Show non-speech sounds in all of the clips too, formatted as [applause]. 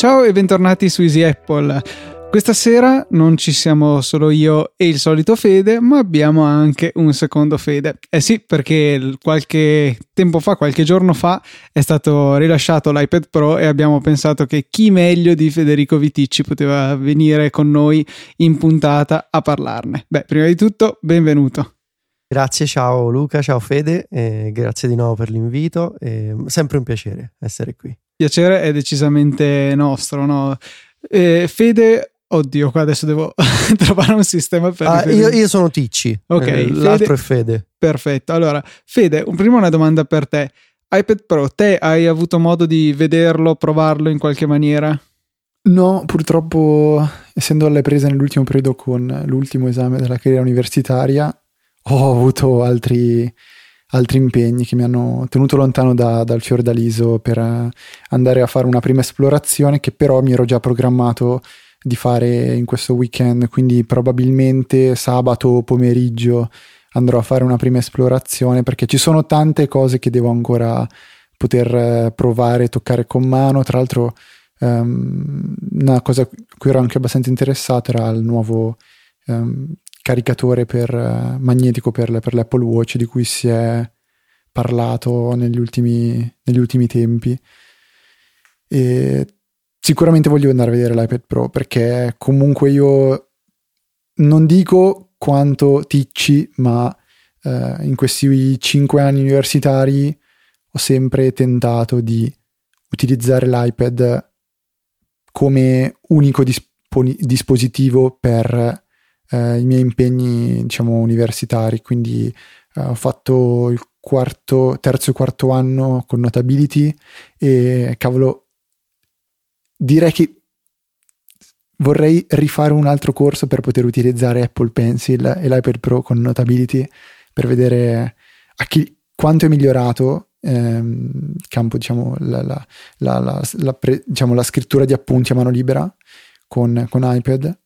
Ciao e bentornati su Easy Apple. Questa sera non ci siamo solo io e il solito Fede, ma abbiamo anche un secondo Fede. Eh sì, perché qualche tempo fa, qualche giorno fa, è stato rilasciato l'iPad Pro e abbiamo pensato che chi meglio di Federico Viticci poteva venire con noi in puntata a parlarne. Beh, prima di tutto, benvenuto. Grazie, ciao Luca, ciao Fede, grazie di nuovo per l'invito, sempre un piacere essere qui piacere è decisamente nostro, no? Eh, Fede, oddio, qua adesso devo [laughs] trovare un sistema per. Ah, io, io, sono Ticci, ok. Eh, l'altro è Fede. Perfetto. Allora, Fede, un, prima una domanda per te. iPad Pro, te hai avuto modo di vederlo, provarlo in qualche maniera? No, purtroppo, essendo alle prese nell'ultimo periodo con l'ultimo esame della carriera universitaria, ho avuto altri altri impegni che mi hanno tenuto lontano da, dal Fiordaliso per uh, andare a fare una prima esplorazione che però mi ero già programmato di fare in questo weekend, quindi probabilmente sabato pomeriggio andrò a fare una prima esplorazione perché ci sono tante cose che devo ancora poter uh, provare, toccare con mano, tra l'altro um, una cosa a cui ero anche abbastanza interessato era il nuovo um, caricatore per, uh, magnetico per, per, l'Apple Watch di cui si è parlato negli ultimi, negli ultimi tempi. E sicuramente voglio andare a vedere l'iPad Pro perché comunque io non dico quanto ticci, ma uh, in questi cinque anni universitari ho sempre tentato di utilizzare l'iPad come unico disponi- dispositivo per eh, i miei impegni, diciamo, universitari. Quindi eh, ho fatto il quarto, terzo e quarto anno con Notability e cavolo, direi che vorrei rifare un altro corso per poter utilizzare Apple Pencil e l'iPad Pro con Notability per vedere chi, quanto è migliorato ehm, campo, diciamo la, la, la, la, pre, diciamo, scrittura di appunti a mano libera con, con iPad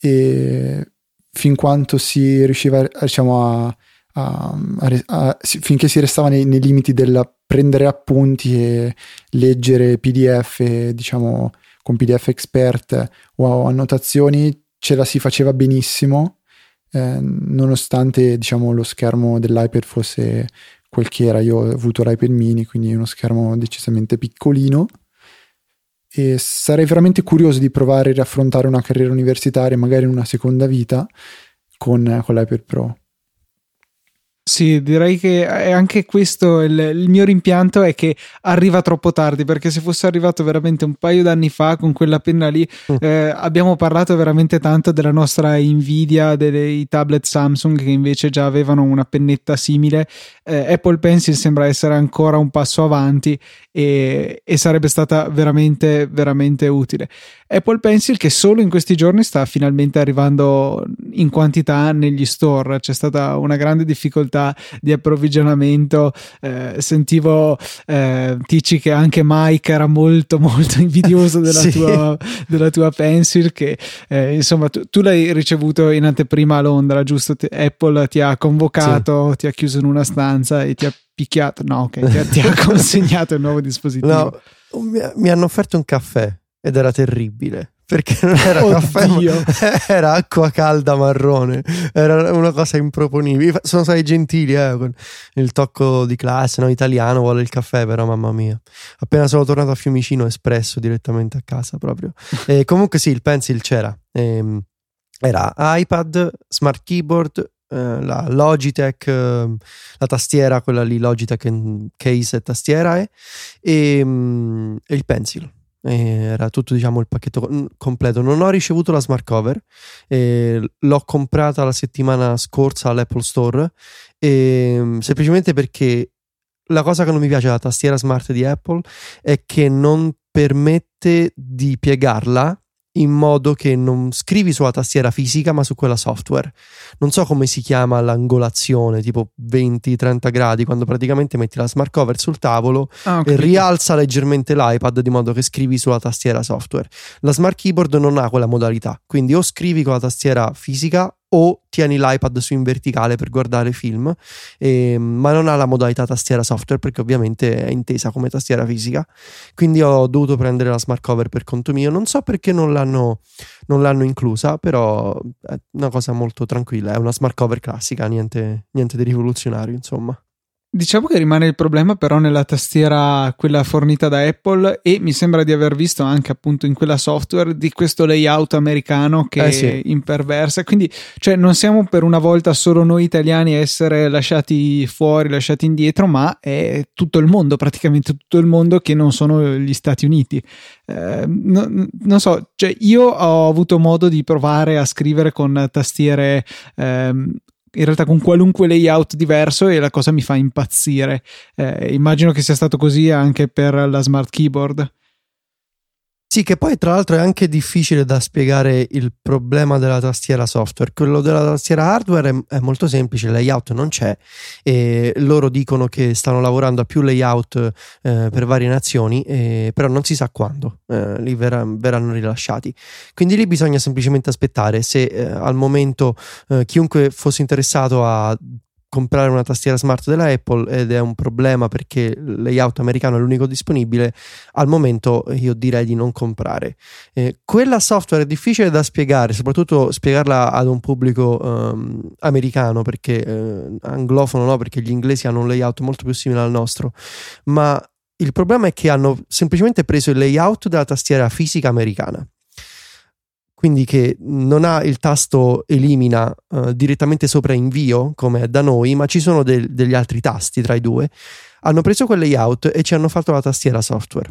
e fin quanto si riusciva diciamo, a, a, a, finché si restava nei, nei, limiti del prendere appunti e leggere PDF diciamo con PDF expert o annotazioni ce la si faceva benissimo eh, nonostante diciamo lo schermo dell'iPad fosse quel che era. Io ho avuto l'iPad mini quindi uno schermo decisamente piccolino e sarei veramente curioso di provare a riaffrontare una carriera universitaria, magari in una seconda vita, con, con l'iPad Pro. Sì, direi che è anche questo il, il, mio rimpianto è che arriva troppo tardi perché se fosse arrivato veramente un paio d'anni fa con quella penna lì mm. eh, abbiamo parlato veramente tanto della nostra invidia dei tablet Samsung che invece già avevano una pennetta simile eh, Apple Pencil sembra essere ancora un passo avanti e, e sarebbe stata veramente veramente utile Apple Pencil che solo in questi giorni sta finalmente arrivando in quantità negli store. C'è stata una grande difficoltà di approvvigionamento. Eh, sentivo eh, Tici che anche Mike era molto molto [laughs] invidioso della, sì. tua, della tua, Pencil che eh, insomma tu, tu, l'hai ricevuto in anteprima a Londra, giusto? Apple ti ha convocato, sì. ti ha chiuso in una stanza e ti ha picchiato. No, ok, ti ha, ti ha [laughs] consegnato il nuovo dispositivo. No, mi hanno offerto un caffè ed era terribile perché non era Oddio. caffè, [laughs] era acqua calda marrone, era una cosa improponibile. Sono stati gentili eh, il tocco di classe, no? italiano, vuole il caffè, però mamma mia. Appena sono tornato a Fiumicino, espresso direttamente a casa proprio. [laughs] E comunque sì, il pencil c'era. E, ehm, era iPad, smart keyboard, eh, la Logitech, eh, la tastiera, quella lì Logitech case e tastiera eh, e, mm, e il pencil era tutto diciamo il pacchetto completo. Non ho ricevuto la smart cover l'ho comprata la settimana scorsa all'Apple Store e, semplicemente perché la cosa che non mi piace della tastiera smart di Apple è che non permette di piegarla in modo che non scrivi sulla tastiera fisica ma su quella software. Non so come si chiama l'angolazione, tipo 20-30 gradi, quando praticamente metti la smart cover sul tavolo ah, e rialza leggermente l'iPad di modo che scrivi sulla tastiera software. La smart keyboard non ha quella modalità, quindi o scrivi con la tastiera fisica o tieni l'iPad su in verticale per guardare film, e, ma non ha la modalità tastiera software perché ovviamente è intesa come tastiera fisica. Quindi ho dovuto prendere la smart cover per conto mio. Non so perché non l'hanno, non l'hanno inclusa, però è una cosa molto tranquilla. È una smart cover classica, niente, niente di rivoluzionario, insomma. Diciamo che rimane il problema però nella tastiera quella fornita da Apple e mi sembra di aver visto anche appunto in quella software di questo layout americano che Eh sì. imperversa. Quindi cioè, non siamo per una volta solo noi italiani a essere lasciati fuori, lasciati indietro, ma è tutto il mondo, praticamente tutto il mondo che non sono gli Stati Uniti. Eh, no- non so, cioè io ho avuto modo di provare a scrivere con tastiere ehm, in realtà con qualunque layout diverso e la cosa mi fa impazzire. Eh, immagino che sia stato così anche per la smart keyboard. Sì, che poi tra l'altro è anche difficile da spiegare il problema della tastiera software. Quello della tastiera hardware è, è molto semplice, il layout non c'è e loro dicono che stanno lavorando a più layout eh, per varie nazioni, eh, però non si sa quando eh, li verrà- verranno rilasciati. Quindi lì bisogna semplicemente aspettare se eh, al momento eh, chiunque fosse interessato a comprare una tastiera smart della Apple ed è un problema perché il layout americano è l'unico disponibile, al momento io direi di non comprare. Eh, quella software è difficile da spiegare, soprattutto spiegarla ad un pubblico ehm, americano, perché eh, anglofono no, perché gli inglesi hanno un layout molto più simile al nostro, ma il problema è che hanno semplicemente preso il layout della tastiera fisica americana. Quindi che non ha il tasto elimina eh, direttamente sopra invio come da noi, ma ci sono del- degli altri tasti tra i due. Hanno preso quel layout e ci hanno fatto la tastiera software.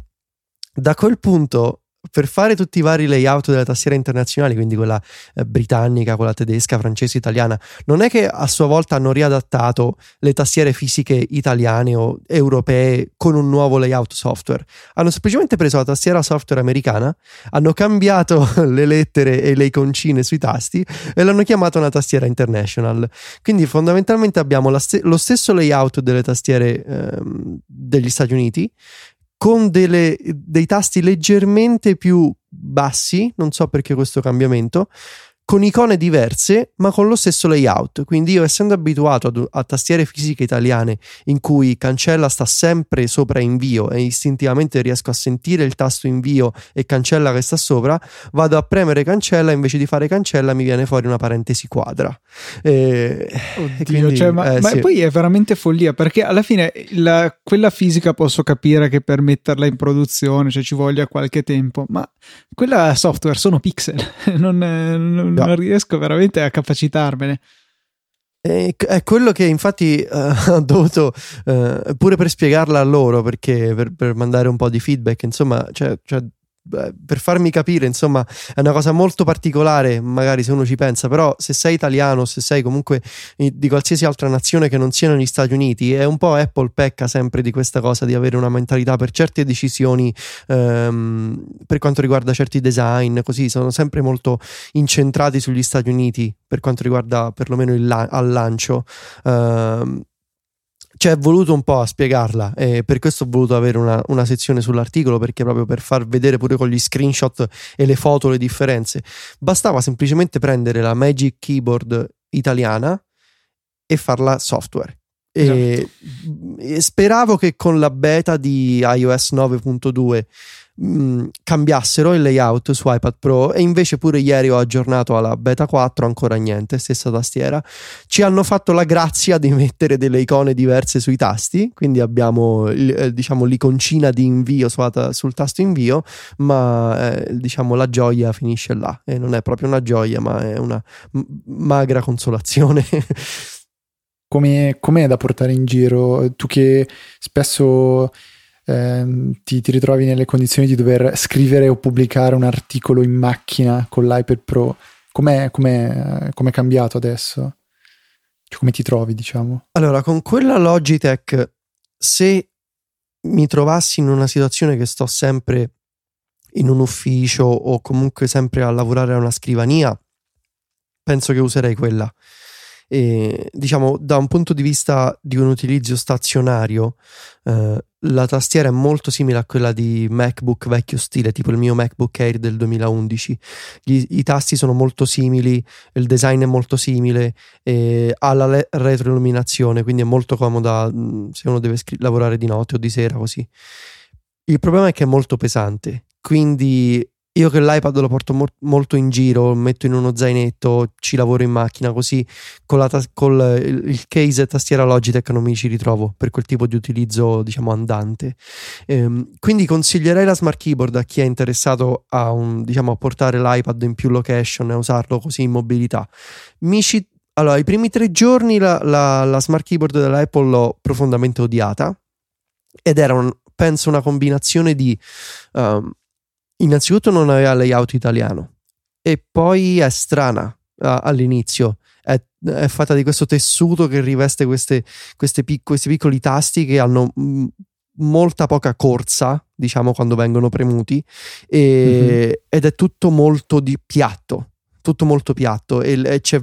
Da quel punto, per fare tutti i vari layout delle tastiere internazionali, quindi quella eh, britannica, quella tedesca, francese, italiana, non è che a sua volta hanno riadattato le tastiere fisiche italiane o europee con un nuovo layout software. Hanno semplicemente preso la tastiera software americana, hanno cambiato [laughs] le lettere e le iconcine sui tasti e l'hanno chiamata una tastiera international. Quindi fondamentalmente abbiamo ste- lo stesso layout delle tastiere ehm, degli Stati Uniti con delle- dei tasti leggermente più bassi, non so perché questo cambiamento, con icone diverse ma con lo stesso layout. Quindi io essendo abituato ad- a, tastiere fisiche italiane in cui cancella sta sempre sopra invio e istintivamente riesco a sentire il tasto invio e cancella che sta sopra, vado a premere cancella invece di fare cancella mi viene fuori una parentesi quadra. E- Oddio, quindi, cioè, ma, eh, ma sì. poi è veramente follia perché alla fine la- quella fisica posso capire che per metterla in produzione cioè, ci voglia qualche tempo, ma quella software sono pixel, [laughs] non, non- No. non riesco veramente a capacitarmene. È quello che infatti eh, [laughs] ho dovuto, eh, pure per spiegarla a loro, perché per, per mandare un po' di feedback, insomma, cioè, cioè, per farmi capire, insomma, è una cosa molto particolare, magari se uno ci pensa, però se sei italiano, se sei comunque di qualsiasi altra nazione che non siano gli Stati Uniti, è un po' Apple pecca sempre di questa cosa di avere una mentalità per certe decisioni, ehm, per quanto riguarda certi design, così sono sempre molto incentrati sugli Stati Uniti per quanto riguarda perlomeno il la- al lancio. Ehm, ci è voluto un po' a spiegarla e per questo ho voluto avere una, una sezione sull'articolo perché proprio per far vedere pure con gli screenshot e le foto le differenze. Bastava semplicemente prendere la Magic Keyboard italiana e farla software. E, e speravo che con la beta di iOS 9.2 mh, cambiassero il layout su iPad Pro e invece pure ieri ho aggiornato alla beta 4 ancora niente, stessa tastiera. Ci hanno fatto la grazia di mettere delle icone diverse sui tasti quindi abbiamo eh, diciamo l'iconcina di invio sulla ta- sul tasto invio ma eh, diciamo la gioia finisce là. E non è proprio una gioia ma è una magra consolazione. [laughs] Come, com'è da portare in giro? Tu che spesso ehm, ti, ti ritrovi nelle condizioni di dover scrivere o pubblicare un articolo in macchina con l'iPad Pro, com'è, com'è, com'è cambiato adesso? Cioè, come ti trovi, diciamo? Allora, con quella Logitech, se mi trovassi in una situazione che sto sempre in un ufficio o comunque sempre a lavorare a una scrivania, penso che userei quella. E, diciamo, da un punto di vista di un utilizzo stazionario, eh, la tastiera è molto simile a quella di MacBook vecchio stile, tipo il mio MacBook Air del 2011. Gli, I tasti sono molto simili, il design è molto simile, e ha la le- retroilluminazione, quindi è molto comoda mm, se uno deve scri- lavorare di notte o di sera così. Il problema è che è molto pesante, quindi io che l'iPad lo porto mo- molto in giro, lo metto in uno zainetto, ci lavoro in macchina, così con, la ta- col il, case e tastiera Logitech non mi ci ritrovo per quel tipo di utilizzo, diciamo, andante. Ehm, quindi consiglierei la Smart Keyboard a chi è interessato a, un, diciamo, a portare l'iPad in più location e usarlo così in mobilità. Mi ci- allora, i primi tre giorni la, la, la Smart Keyboard dell'Apple l'ho profondamente odiata ed era, un, penso, una combinazione di... Um, innanzitutto non aveva layout italiano e poi è strana uh, all'inizio. È, è, fatta di questo tessuto che riveste queste, queste pic- questi piccoli tasti che hanno m- molta poca corsa, diciamo, quando vengono premuti, e, mm-hmm. ed è tutto molto di piatto. Tutto molto piatto e, e c'è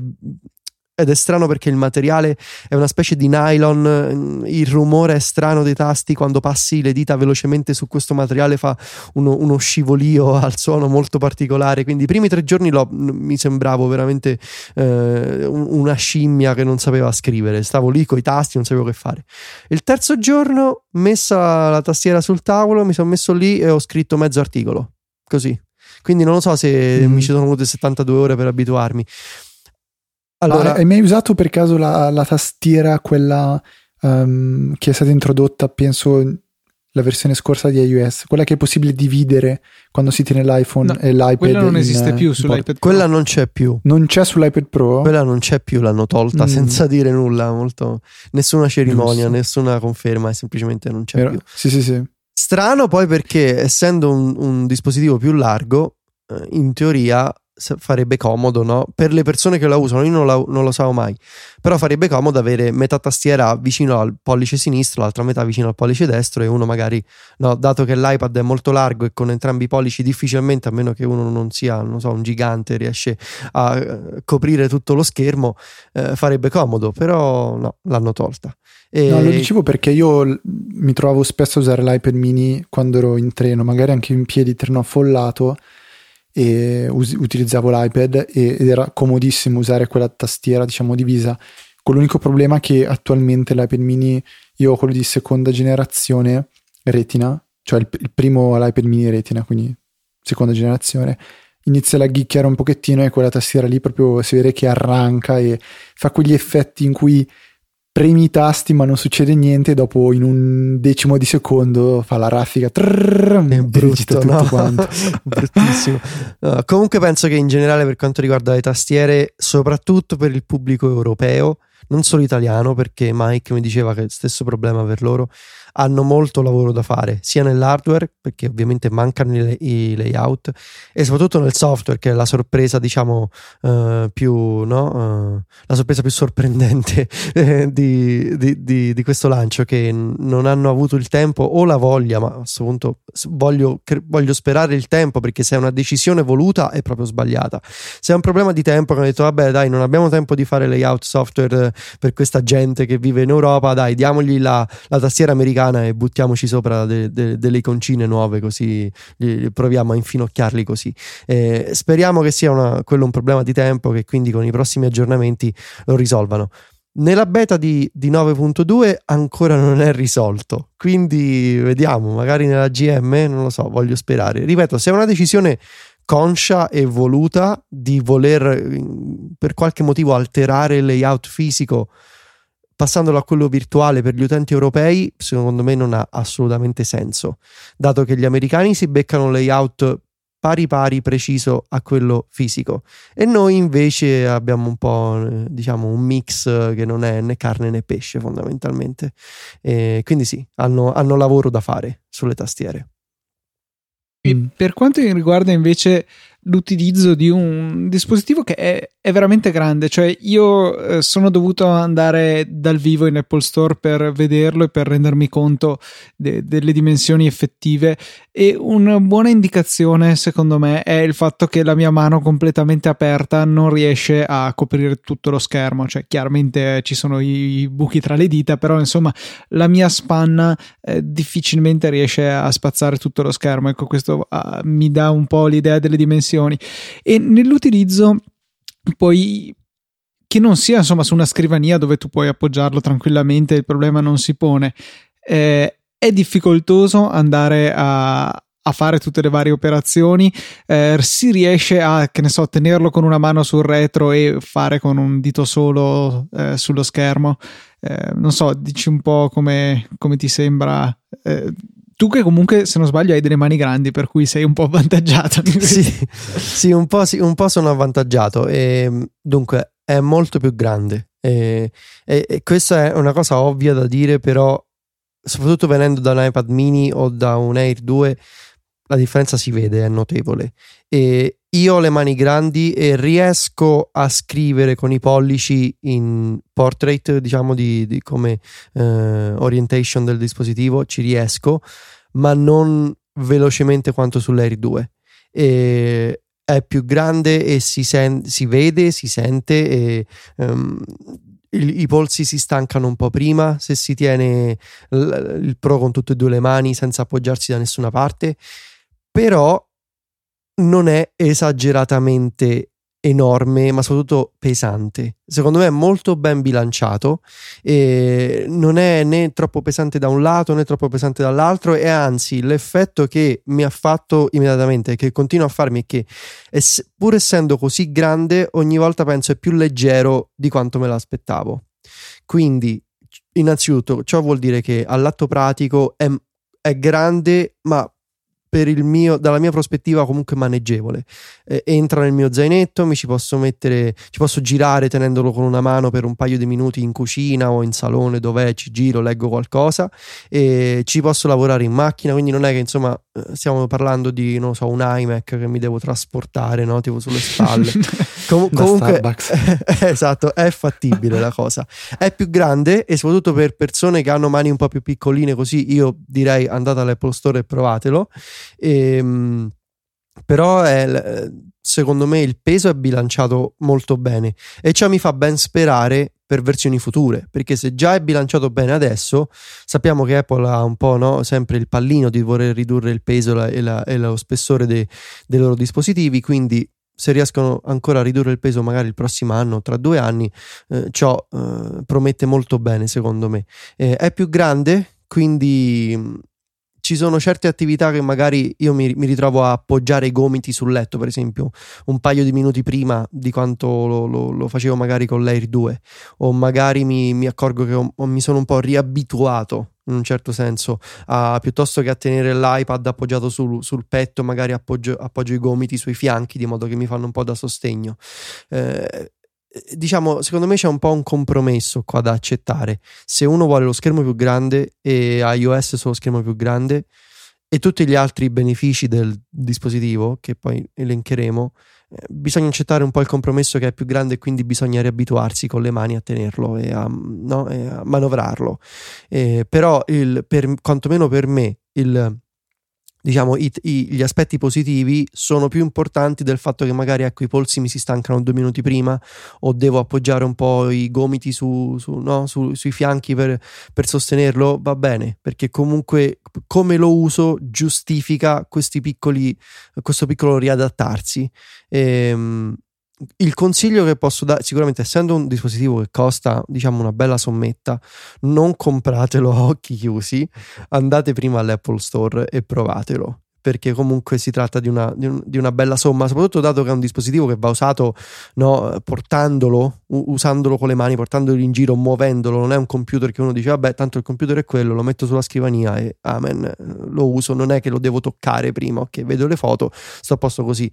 ed è strano perché il materiale è una specie di nylon, il rumore è strano dei tasti quando passi le dita velocemente su questo materiale fa uno, uno scivolio [laughs] al suono molto particolare, quindi i primi tre giorni lo, mi sembravo veramente eh, una scimmia che non sapeva scrivere, stavo lì con i tasti, non sapevo che fare. Il terzo giorno, messa la tastiera sul tavolo, mi sono messo lì e ho scritto mezzo articolo, così. Quindi non lo so se mm. mi ci sono volute 72 ore per abituarmi. Allora, Ma hai mai usato per caso la, la tastiera, quella um, che è stata introdotta, penso, la versione scorsa di iOS, quella che è possibile dividere quando si tiene l'iPhone no, e l'iPad. Quella non in, esiste più sull'iPad Pro. Quella non c'è più. Non c'è sull'iPad Pro? Quella non c'è più, l'hanno tolta mm. senza dire nulla, molto... nessuna cerimonia, Giusto. nessuna conferma, semplicemente non c'è Vero. più. Sì, sì, sì. Strano poi perché essendo un, un dispositivo più largo, eh, in teoria farebbe comodo, no? Per le persone che la usano, io non, la, non lo so mai, però farebbe comodo avere metà tastiera vicino al pollice sinistro, l'altra metà vicino al pollice destro e uno magari, no, dato che l'iPad è molto largo e con entrambi i pollici difficilmente, a meno che uno non sia, non so, un gigante, riesce a uh, coprire tutto lo schermo, uh, farebbe comodo, però no, l'hanno tolta. E... No, lo dicevo perché io mi trovavo spesso a usare l'iPad mini quando ero in treno, magari anche in piedi, treno affollato e us- utilizzavo l'iPad ed era comodissimo usare quella tastiera diciamo divisa. Con l'unico problema che attualmente l'iPad mini io ho quello di seconda generazione retina cioè il, il primo l'iPad mini retina quindi seconda generazione. Inizia a laghicchiare un pochettino e quella tastiera lì proprio si vede che arranca e fa quegli effetti in cui premi i tasti ma non succede niente dopo in un decimo di secondo fa la raffica trrr, è brutto, tutto no? quanto [laughs] bruttissimo uh, comunque penso che in generale per quanto riguarda le tastiere soprattutto per il pubblico europeo non solo italiano perché Mike mi diceva che è lo stesso problema per loro hanno molto lavoro da fare, sia nell'hardware, perché ovviamente mancano i, i layout, e soprattutto nel software, che è la sorpresa, diciamo, uh, più, no? Uh, la sorpresa più sorprendente [laughs] eh, di, di, di, di, questo lancio, che non hanno avuto il tempo o la voglia, ma a questo punto voglio, voglio sperare il tempo, perché se è una decisione voluta è proprio sbagliata. Se è un problema di tempo, che hanno detto, vabbè, dai, non abbiamo tempo di fare layout software per questa gente che vive in Europa, dai, diamogli la, la tastiera americana e buttiamoci sopra de, de, delle iconcine nuove così proviamo a infinocchiarli così. Eh, speriamo che sia una, quello un problema di tempo che quindi con i prossimi aggiornamenti lo risolvano. Nella beta di, di 9.2 ancora non è risolto, quindi vediamo, magari nella GM, non lo so, voglio sperare. Ripeto, se è una decisione conscia e voluta di voler per qualche motivo alterare il layout fisico passandolo a quello virtuale per gli utenti europei, secondo me non ha assolutamente senso, dato che gli americani si beccano un layout pari pari preciso a quello fisico. E noi invece abbiamo un po' diciamo un mix che non è né carne né pesce fondamentalmente. E quindi sì hanno, hanno lavoro da fare sulle tastiere e per quanto riguarda invece l'utilizzo di un dispositivo che è, è veramente grande. Cioè, io eh, sono dovuto andare dal vivo in Apple Store per vederlo e per rendermi conto de- delle dimensioni effettive. E una buona indicazione, secondo me, è il fatto che la mia mano completamente aperta non riesce a coprire tutto lo schermo. Cioè, chiaramente ci sono i, i buchi tra le dita, però insomma, la mia spanna eh, difficilmente riesce a spazzare tutto lo schermo. Ecco, questo uh, mi dà un po' l'idea delle dimensioni. E nell'utilizzo poi che non sia insomma su una scrivania dove tu puoi appoggiarlo tranquillamente, il problema non si pone. Eh, è difficoltoso andare a, fare tutte le varie operazioni. Eh, si riesce a, che ne so, tenerlo con una mano sul retro e fare con un dito solo eh, sullo schermo. Eh, non so, dici un po' come, come ti sembra. Tu che comunque, se non sbaglio, hai delle mani grandi, per cui sei un po' avvantaggiato. [laughs] sì, sì, un po', sì, un po' sono avvantaggiato. E, dunque, è molto più grande. E, e, e, questa è una cosa ovvia da dire, però, soprattutto venendo da un iPad mini o da un Air 2, la differenza si vede, è notevole. E io ho le mani grandi e riesco a scrivere con i pollici in portrait, diciamo di, di come eh, orientation del dispositivo, ci riesco, ma non velocemente quanto sull'Air 2. E è più grande e si, sen- si vede, si sente e um, i, i, polsi si stancano un po' prima se si tiene l- il Pro con tutte e due le mani senza appoggiarsi da nessuna parte, però non è esageratamente enorme, ma soprattutto pesante. Secondo me è molto ben bilanciato e non è né troppo pesante da un lato né troppo pesante dall'altro e anzi l'effetto che mi ha fatto immediatamente, che continua a farmi è che pur essendo così grande ogni volta penso è più leggero di quanto me l'aspettavo. Quindi innanzitutto ciò vuol dire che all'atto pratico è, è grande ma mio, dalla mia prospettiva comunque maneggevole. Eh, entra nel mio zainetto, mi ci posso mettere, ci posso girare tenendolo con una mano per un paio di minuti in cucina o in salone dove ci giro, leggo qualcosa e ci posso lavorare in macchina, quindi non è che insomma stiamo parlando di, non so, un iMac che mi devo trasportare, no? Tipo sulle spalle. [laughs] Com- comunque, [laughs] esatto, è fattibile la cosa. È più grande e soprattutto per persone che hanno mani un po' più piccoline così, io direi andate all'Apple Store e provatelo. Ehm, però è, secondo me il peso è bilanciato molto bene e ciò mi fa ben sperare per versioni future perché se già è bilanciato bene adesso sappiamo che Apple ha un po' no, sempre il pallino di voler ridurre il peso e, la, e lo spessore de, dei loro dispositivi quindi se riescono ancora a ridurre il peso magari il prossimo anno, tra due anni, eh, ciò eh, promette molto bene secondo me. Eh, è più grande, quindi ci sono certe attività che magari io mi, mi, ritrovo a appoggiare i gomiti sul letto, per esempio, un paio di minuti prima di quanto lo, lo, lo facevo magari con l'Air 2, o magari mi, mi accorgo che ho, mi sono un po' riabituato in un certo senso, a, piuttosto che a tenere l'iPad appoggiato sul, sul petto, magari appoggio, appoggio, i gomiti sui fianchi di modo che mi fanno un po' da sostegno. Eh, diciamo, secondo me c'è un po' un compromesso qua da accettare. Se uno vuole lo schermo più grande e iOS solo schermo più grande e tutti gli altri benefici del dispositivo, che poi elencheremo, eh, bisogna accettare un po' il compromesso che è più grande e quindi bisogna riabituarsi con le mani a tenerlo e a, no, e a manovrarlo. Eh, però, il, per, quantomeno per me, il diciamo, i, i, gli aspetti positivi sono più importanti del fatto che magari ecco, i polsi mi si stancano due minuti prima o devo appoggiare un po' i gomiti su, su, no? su, sui fianchi per, per, sostenerlo, va bene, perché comunque come lo uso giustifica questi piccoli, questo piccolo riadattarsi. E, ehm, il consiglio che posso dare, sicuramente essendo un dispositivo che costa diciamo una bella sommetta, non compratelo a occhi chiusi, andate prima all'Apple Store e provatelo. Perché comunque si tratta di una, di, un, di una bella somma, soprattutto dato che è un dispositivo che va usato no, portandolo, usandolo con le mani, portandolo in giro, muovendolo. Non è un computer che uno dice, vabbè, tanto il computer è quello, lo metto sulla scrivania e amen, lo uso. Non è che lo devo toccare prima, ok, vedo le foto, sto a posto così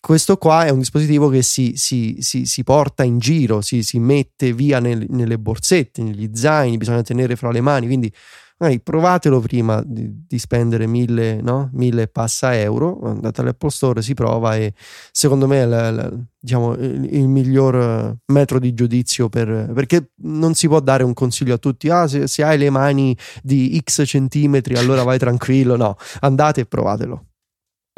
questo qua è un dispositivo che si, si, si, si porta in giro, si, mette via nel, nelle borsette, negli zaini, bisogna tenere fra le mani, quindi magari provatelo prima di, di spendere mille, no? mille passa euro, andate all'Apple Store, si prova e secondo me è la, la, diciamo, il, il, miglior metro di giudizio per, perché non si può dare un consiglio a tutti, ah se, se hai le mani di x centimetri allora vai tranquillo, no, andate e provatelo.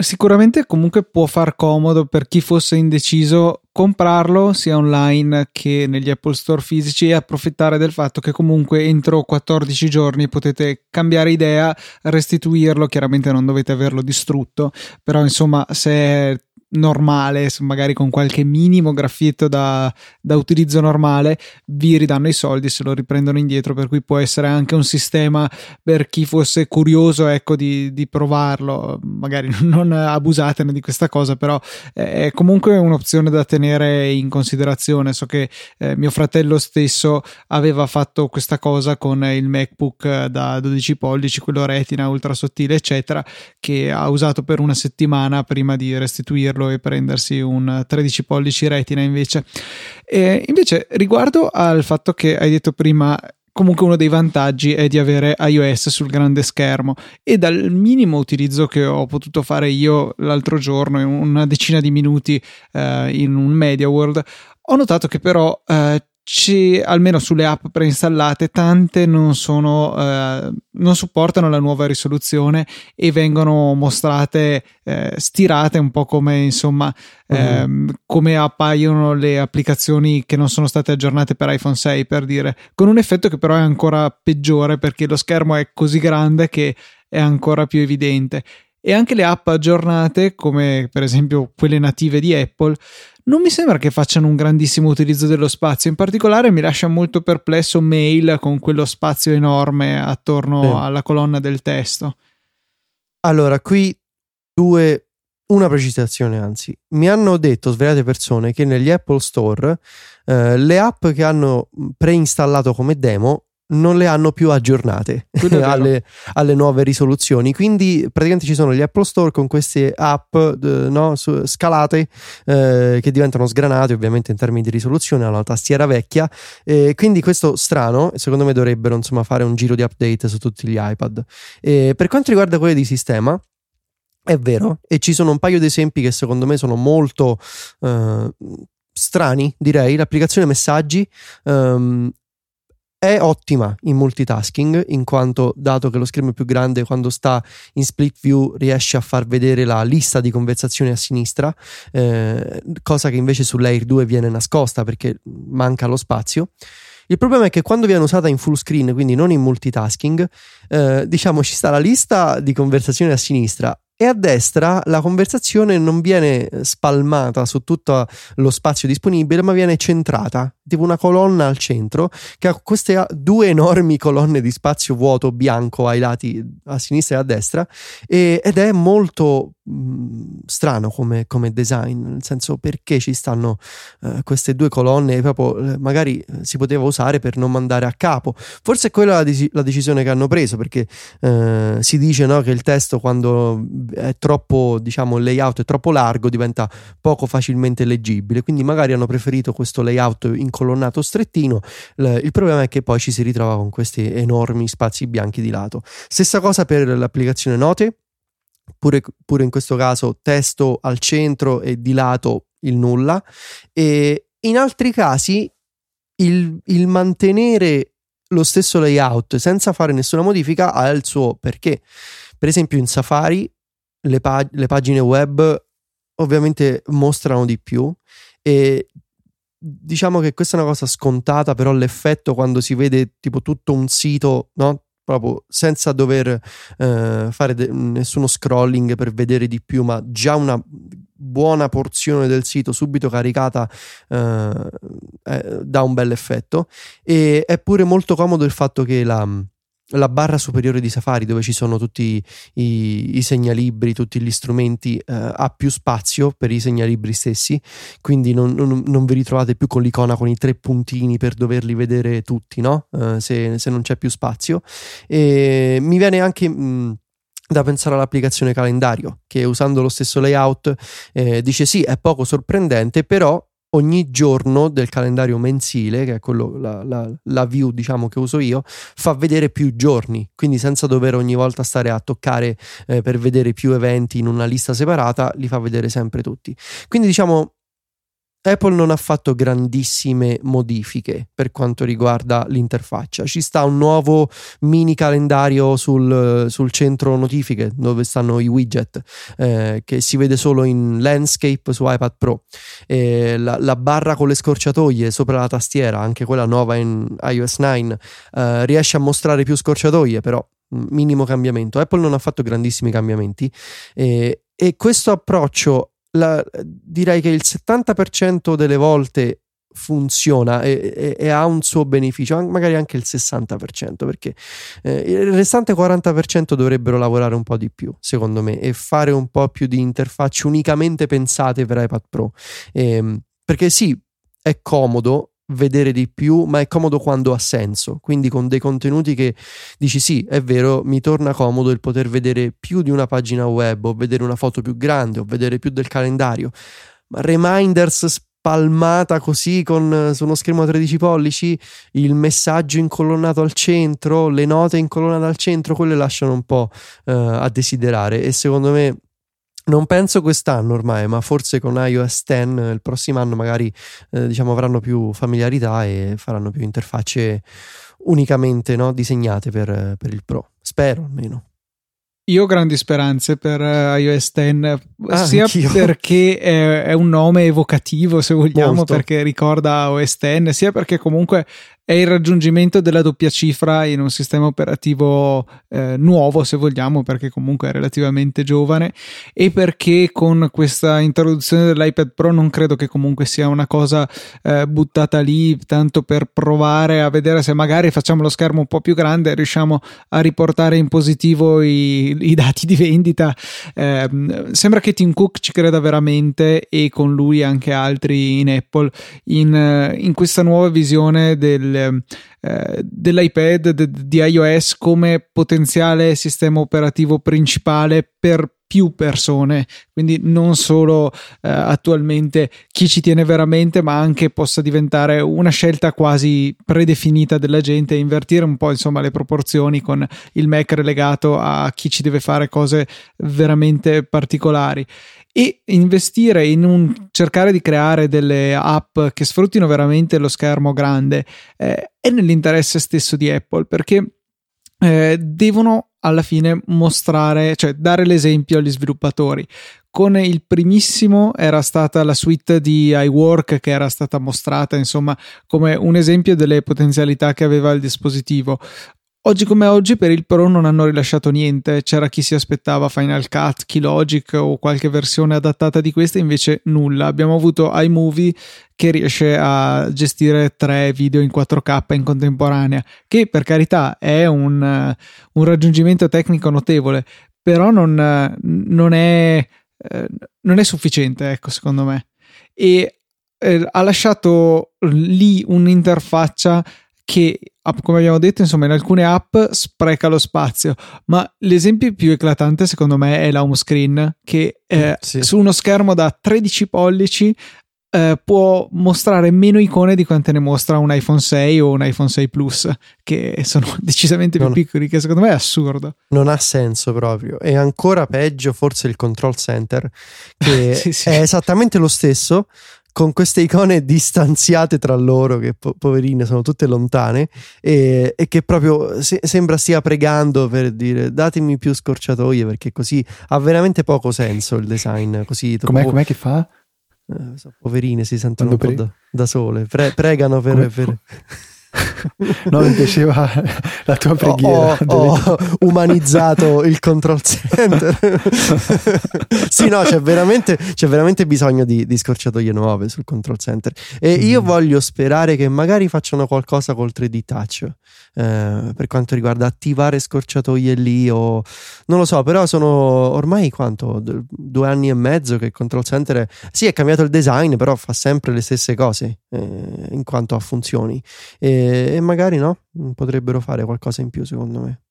Sicuramente comunque può far comodo per chi fosse indeciso comprarlo sia online che negli Apple Store fisici e approfittare del fatto che comunque entro 14 giorni potete cambiare idea, restituirlo, chiaramente non dovete averlo distrutto, però insomma se normale, magari con qualche minimo graffietto da, da, utilizzo normale, vi ridanno i soldi se lo riprendono indietro. Per cui può essere anche un sistema per chi fosse curioso ecco, di, di provarlo. Magari [laughs] non abusatene di questa cosa, però è comunque un'opzione da tenere in considerazione. So che eh, mio fratello stesso aveva fatto questa cosa con il MacBook da 12 pollici, quello retina ultra sottile, eccetera, che ha usato per una settimana prima di restituirlo comprarlo e prendersi un 13 pollici retina invece. E invece riguardo al fatto che hai detto prima comunque uno dei vantaggi è di avere iOS sul grande schermo e dal minimo utilizzo che ho potuto fare io l'altro giorno in una decina di minuti eh, in un Media World ho notato che però eh, ci, almeno sulle app preinstallate, tante non sono, eh, non supportano la nuova risoluzione e vengono mostrate eh, stirate un po' come insomma uh-huh. ehm, come appaiono le applicazioni che non sono state aggiornate per iPhone 6 per dire, con un effetto che però è ancora peggiore perché lo schermo è così grande che è ancora più evidente e anche le app aggiornate come per esempio quelle native di Apple non mi sembra che facciano un grandissimo utilizzo dello spazio. In particolare mi lascia molto perplesso Mail con quello spazio enorme attorno sì. alla colonna del testo. Allora, qui due. Una precisazione, anzi, mi hanno detto svariate persone che negli Apple Store eh, le app che hanno preinstallato come demo non le hanno più aggiornate [laughs] alle, alle, nuove risoluzioni. Quindi praticamente ci sono gli Apple Store con queste app eh, no, scalate eh, che diventano sgranate ovviamente in termini di risoluzione, hanno la tastiera vecchia. Eh, quindi questo strano, secondo me dovrebbero insomma fare un giro di update su tutti gli iPad. per quanto riguarda quelle di sistema, è vero, e ci sono un paio di esempi che secondo me sono molto uh, strani, direi. L'applicazione messaggi um, è ottima in multitasking in quanto dato che lo schermo è più grande quando sta in split view riesce a far vedere la lista di conversazioni a sinistra eh, cosa che invece sull'Air 2 viene nascosta perché manca lo spazio. Il problema è che quando viene usata in full screen, quindi non in multitasking, eh, diciamo ci sta la lista di conversazioni a sinistra e a destra la conversazione non viene spalmata su tutto lo spazio disponibile, ma viene centrata, tipo una colonna al centro che ha queste due enormi colonne di spazio vuoto bianco ai lati a sinistra e a destra e, ed è molto mh, strano come, come, design, nel senso perché ci stanno uh, queste due colonne proprio magari eh, si poteva usare per non mandare a capo. Forse è quella la, dec- la decisione che hanno preso perché uh, si dice no, che il testo quando è troppo, diciamo, il layout è troppo largo, diventa poco facilmente leggibile. Quindi magari hanno preferito questo layout incolonnato strettino. il problema è che poi ci si ritrova con questi enormi spazi bianchi di lato. Stessa cosa per l'applicazione Note. Pure, pure in questo caso testo al centro e di lato il nulla. E in altri casi il, il mantenere lo stesso layout senza fare nessuna modifica ha il suo perché. Per esempio in Safari le, pag- le pagine web ovviamente mostrano di più e diciamo che questa è una cosa scontata, però l'effetto quando si vede tipo tutto un sito, no? Proprio senza dover eh, fare de- nessuno scrolling per vedere di più, ma già una buona porzione del sito subito caricata eh, eh, dà un bel effetto. E è pure molto comodo il fatto che la la barra superiore di Safari dove ci sono tutti i, i segnalibri, tutti gli strumenti, eh, ha più spazio per i segnalibri stessi, quindi non, non, non, vi ritrovate più con l'icona con i tre puntini per doverli vedere tutti, no? Eh, se, se, non c'è più spazio. E mi viene anche... Mh, da pensare all'applicazione calendario che usando lo stesso layout eh, dice sì è poco sorprendente però ogni giorno del calendario mensile, che è quello, la, la, la, view diciamo che uso io, fa vedere più giorni, quindi senza dover ogni volta stare a toccare eh, per vedere più eventi in una lista separata, li fa vedere sempre tutti. Quindi diciamo Apple non ha fatto grandissime modifiche per quanto riguarda l'interfaccia. Ci sta un nuovo mini calendario sul, sul centro notifiche dove stanno i widget eh, che si vede solo in landscape su iPad Pro. Eh, la, la, barra con le scorciatoie sopra la tastiera, anche quella nuova in iOS 9, eh, riesce a mostrare più scorciatoie, però minimo cambiamento. Apple non ha fatto grandissimi cambiamenti e questo approccio la, direi che il 70% delle volte funziona e, e, e, ha un suo beneficio, magari anche il 60%, perché eh, il restante 40% dovrebbero lavorare un po' di più, secondo me, e fare un po' più di interfacce unicamente pensate per iPad Pro. Eh, perché sì, è comodo, vedere di più, ma è comodo quando ha senso. Quindi con dei contenuti che dici sì, è vero, mi torna comodo il poter vedere più di una pagina web o vedere una foto più grande o vedere più del calendario. Ma reminders spalmata così con, su uno schermo a 13 pollici, il messaggio incolonnato al centro, le note incolonnate al centro, quelle lasciano un po' uh, a desiderare e secondo me non penso quest'anno ormai, ma forse con iOS 10 il prossimo anno magari eh, diciamo avranno più familiarità e faranno più interfacce unicamente no, disegnate per, per il Pro. Spero almeno. Io ho grandi speranze per uh, iOS 10, ah, sia anch'io. [laughs] perché è, è, un nome evocativo, se vogliamo, Molto. perché ricorda OS 10, sia perché comunque è il raggiungimento della doppia cifra in un sistema operativo eh, nuovo, se vogliamo, perché comunque è relativamente giovane e perché con questa introduzione dell'iPad Pro non credo che comunque sia una cosa eh, buttata lì tanto per provare a vedere se magari facciamo lo schermo un po' più grande e riusciamo a riportare in positivo i, i dati di vendita. Eh, sembra che Tim Cook ci creda veramente e con lui anche altri in Apple in, in questa nuova visione del eh, dell'iPad, de, di iOS come potenziale sistema operativo principale per più persone, quindi non solo eh, attualmente chi ci tiene veramente, ma anche possa diventare una scelta quasi predefinita della gente, invertire un po' insomma le proporzioni con il Mac relegato a chi ci deve fare cose veramente particolari e investire in un cercare di creare delle app che sfruttino veramente lo schermo grande eh, è nell'interesse stesso di Apple perché eh, devono alla fine mostrare, cioè dare l'esempio agli sviluppatori. Con il primissimo era stata la suite di iWork che era stata mostrata insomma come un esempio delle potenzialità che aveva il dispositivo. Oggi come oggi per il Pro non hanno rilasciato niente, c'era chi si aspettava Final Cut, Keylogic o qualche versione adattata di questa, invece nulla. Abbiamo avuto iMovie che riesce a gestire tre video in 4K in contemporanea, che per carità è un, un raggiungimento tecnico notevole, però non, non, è, non è sufficiente, ecco, secondo me. E eh, ha lasciato lì un'interfaccia che come abbiamo detto, insomma, in alcune app spreca lo spazio, ma l'esempio più eclatante secondo me è la home screen che eh, sì. su uno schermo da 13 pollici eh, può mostrare meno icone di quante ne mostra un iPhone 6 o un iPhone 6 Plus, che sono [laughs] decisamente più non, piccoli, che secondo me è assurdo. Non ha senso proprio. E ancora peggio forse il control center, che [laughs] sì, sì. è esattamente lo stesso, con queste icone distanziate tra loro, che po- poverine sono tutte lontane, e, e che proprio se- sembra stia pregando per dire datemi più scorciatoie, perché così ha veramente poco senso il design. Così com'è, com'è che fa? Eh, poverine si sentono Quando un po' da, da sole, Pre- pregano per... per... no, mi piaceva la tua preghiera. Ho, ho [laughs] umanizzato il control center. [laughs] sì, no, c'è veramente, c'è veramente bisogno di, di, scorciatoie nuove sul control center. E mm. io voglio sperare che magari facciano qualcosa col 3D touch. Eh, per quanto riguarda attivare scorciatoie lì o non lo so, però sono ormai quanto due anni e mezzo che il control center sì è cambiato il design, però fa sempre le stesse cose eh, in quanto a funzioni e, e magari no, potrebbero fare qualcosa in più secondo me.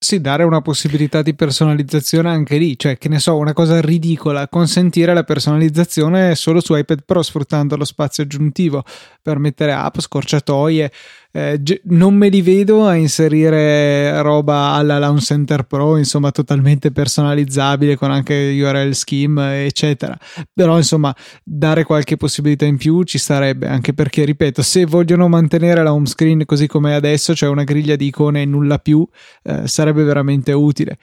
Sì, dare una possibilità di personalizzazione anche lì, cioè che ne so, una cosa ridicola, consentire la personalizzazione solo su iPad Pro sfruttando lo spazio aggiuntivo per mettere app, scorciatoie. Eh, non me li vedo a inserire roba alla Launch Center Pro, insomma, totalmente personalizzabile con anche URL scheme, eccetera. Però, insomma, dare qualche possibilità in più ci sarebbe, anche perché, ripeto, se vogliono mantenere la home screen così come è adesso, cioè una griglia di icone e nulla più, eh, sarebbe veramente utile.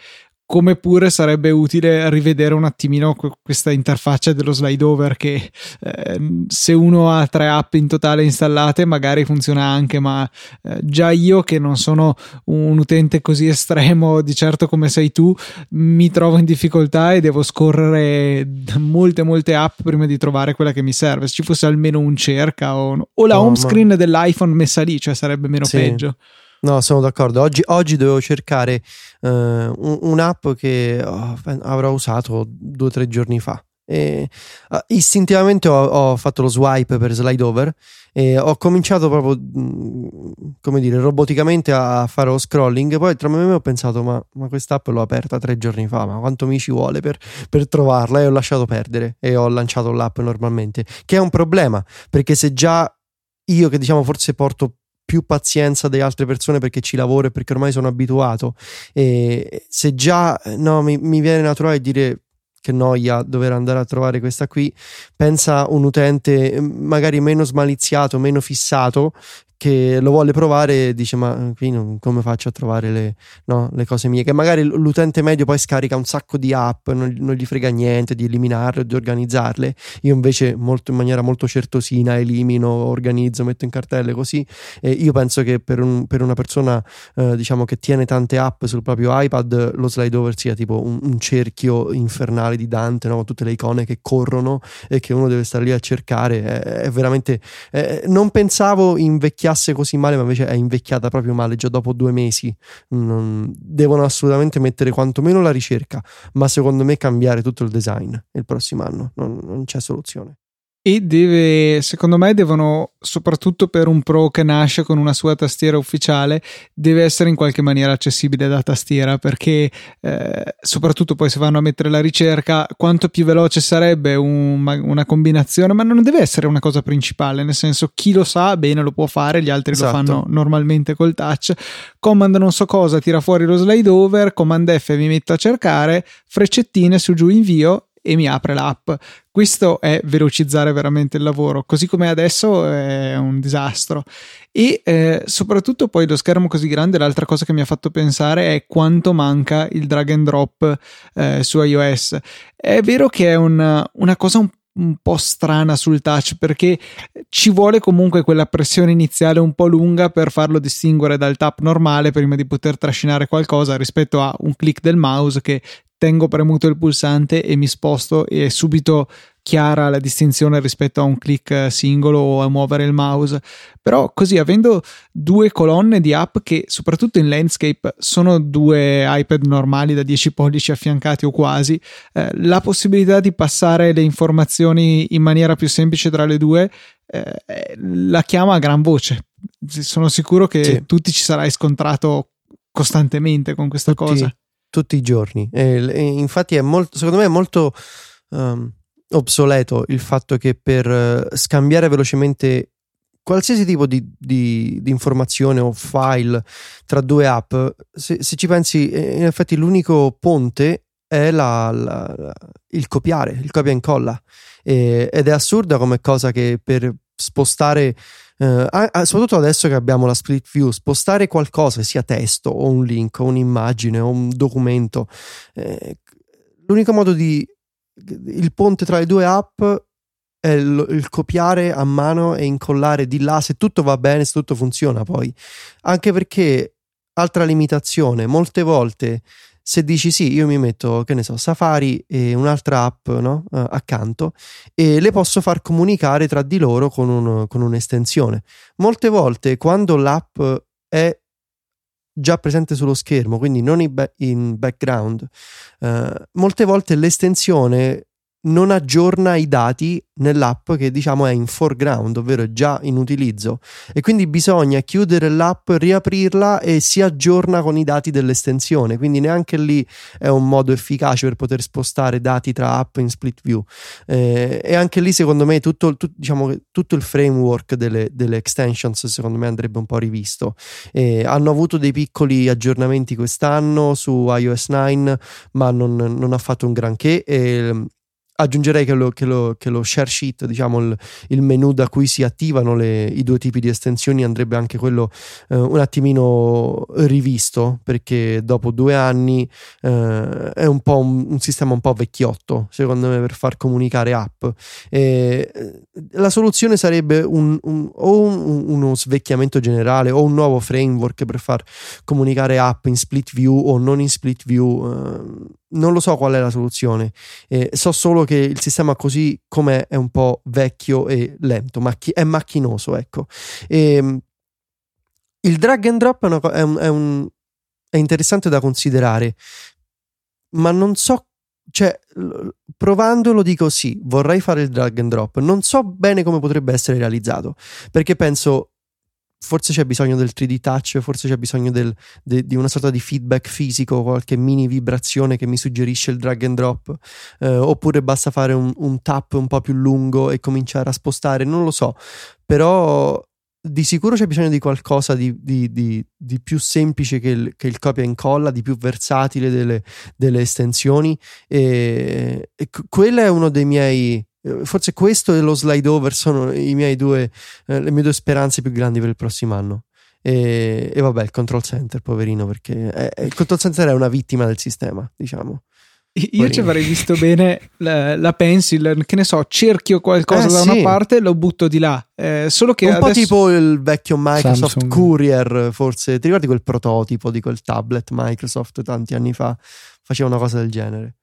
Come pure sarebbe utile rivedere un attimino questa interfaccia dello slide over che eh, se uno ha tre app in totale installate magari funziona anche, ma eh, già io che non sono un utente così estremo di certo come sei tu, mi trovo in difficoltà e devo scorrere molte molte app prima di trovare quella che mi serve. Se ci fosse almeno un cerca o, o la oh, home screen ma... dell'iPhone messa lì, cioè sarebbe meno sì. peggio. No, sono d'accordo. Oggi, oggi dovevo cercare uh, un, un'app che oh, avrò usato due o tre giorni fa. E, uh, istintivamente ho, ho, fatto lo swipe per slide over e ho cominciato proprio, mm, come dire, roboticamente a fare lo scrolling. Poi tra me e me ho pensato, ma, ma quest'app l'ho aperta tre giorni fa, ma quanto mi ci vuole per, per trovarla? E ho lasciato perdere e ho lanciato l'app normalmente, che è un problema, perché se già io che diciamo forse porto più pazienza delle altre persone perché ci lavoro e perché ormai sono abituato. E se già no, mi, mi viene naturale dire che noia dover andare a trovare questa qui, pensa un utente magari meno smaliziato, meno fissato, che lo vuole provare dice ma qui non, come faccio a trovare le, no, le, cose mie? Che magari l'utente medio poi scarica un sacco di app non, non, gli frega niente di eliminarle o di organizzarle. Io invece molto, in maniera molto certosina elimino, organizzo, metto in cartelle così. E io penso che per, un, per una persona eh, diciamo che tiene tante app sul proprio iPad lo slide over sia tipo un, un cerchio infernale di Dante no? tutte le icone che corrono e che uno deve stare lì a cercare. È, è veramente è, non pensavo invecchiare invecchiasse così male, ma invece è invecchiata proprio male già dopo due mesi. Non, devono assolutamente mettere quantomeno la ricerca, ma secondo me cambiare tutto il design il prossimo anno. non, non c'è soluzione e deve, secondo me, devono, soprattutto per un pro che nasce con una sua tastiera ufficiale, deve essere in qualche maniera accessibile da tastiera perché, eh, soprattutto poi se vanno a mettere la ricerca, quanto più veloce sarebbe un, una combinazione, ma non deve essere una cosa principale, nel senso chi lo sa bene lo può fare, gli altri esatto. lo fanno normalmente col touch. Command non so cosa, tira fuori lo slide over, Command F mi metto a cercare, freccettine su giù invio e mi apre l'app. Questo è velocizzare veramente il lavoro, così come adesso è un disastro. E eh, soprattutto poi lo schermo così grande, l'altra cosa che mi ha fatto pensare è quanto manca il drag and drop eh, su iOS. È vero che è una, una cosa un un po' strana sul touch perché ci vuole comunque quella pressione iniziale un po' lunga per farlo distinguere dal tap normale prima di poter trascinare qualcosa rispetto a un click del mouse che tengo premuto il pulsante e mi sposto e è subito chiara la distinzione rispetto a un click singolo o a muovere il mouse. Però così avendo due colonne di app che soprattutto in landscape sono due iPad normali da 10 pollici affiancati o quasi, eh, la possibilità di passare le informazioni in maniera più semplice tra le due eh, la chiama a gran voce. Sono sicuro che sì. tu ti ci sarai scontrato costantemente con questa tutti, cosa tutti i giorni. E, e infatti, è molto, secondo me, è molto um, obsoleto il fatto che per uh, scambiare velocemente qualsiasi tipo di, di, di, informazione o file tra due app, se, se, ci pensi, in effetti l'unico ponte è la, la, il copiare, il copia e incolla. E, ed è assurda come cosa che per spostare Uh, soprattutto adesso che abbiamo la split view, spostare qualcosa, sia testo o un link o un'immagine o un documento, eh, l'unico modo di il ponte tra le due app è il, il, copiare a mano e incollare di là se tutto va bene, se tutto funziona poi. Anche perché, altra limitazione, molte volte se dici sì, io mi metto, che ne so, Safari e un'altra app no? uh, accanto e le posso far comunicare tra di loro con, un, con un'estensione. Molte volte quando l'app è già presente sullo schermo, quindi non in, ba- in background, uh, molte volte l'estensione non aggiorna i dati nell'app che diciamo è in foreground, ovvero è già in utilizzo. E quindi bisogna chiudere l'app, riaprirla e si aggiorna con i dati dell'estensione, quindi neanche lì è un modo efficace per poter spostare dati tra app in split view. Eh, e anche lì secondo me tutto, tutto, diciamo, tutto il framework delle, delle, extensions secondo me andrebbe un po' rivisto. Eh, hanno avuto dei piccoli aggiornamenti quest'anno su iOS 9 ma non, non ha fatto un granché. E Aggiungerei che lo, che lo, che lo share sheet, diciamo il, il, menu da cui si attivano le, i due tipi di estensioni, andrebbe anche quello eh, un attimino rivisto perché dopo due anni eh, è un po' un, un, sistema un po' vecchiotto, secondo me, per far comunicare app. E, eh, la soluzione sarebbe un, un, o uno svecchiamento generale o un nuovo framework per far comunicare app in split view o non in split view. Eh, non lo so qual è la soluzione, eh, so solo che il sistema così com'è è un po' vecchio e lento, macchi- è macchinoso, ecco. E, ehm, il drag and drop è, una, è, un, è, un, è interessante da considerare, ma non so cioè, provandolo dico sì, vorrei fare il drag and drop. Non so bene come potrebbe essere realizzato, perché penso forse c'è bisogno del 3D touch, forse c'è bisogno del, de, di una sorta di feedback fisico, qualche mini vibrazione che mi suggerisce il drag and drop, eh, oppure basta fare un, un, tap un po' più lungo e cominciare a spostare, non lo so, però di sicuro c'è bisogno di qualcosa di, di, di, di più semplice che il, che il, copia e incolla, di più versatile delle, delle estensioni e, e quello è uno dei miei forse questo e lo slide over sono due, eh, le mie due speranze più grandi per il prossimo anno. E, e vabbè, il control center, poverino, perché è, il control center è una vittima del sistema, diciamo. Io ci avrei visto bene la, la, pencil, che ne so, cerchio qualcosa eh, da sì. una parte e lo butto di là. Eh, solo che un adesso... po' tipo il vecchio Microsoft Samsung. Courier, forse. Ti ricordi quel prototipo di quel tablet Microsoft tanti anni fa? Faceva una cosa del genere.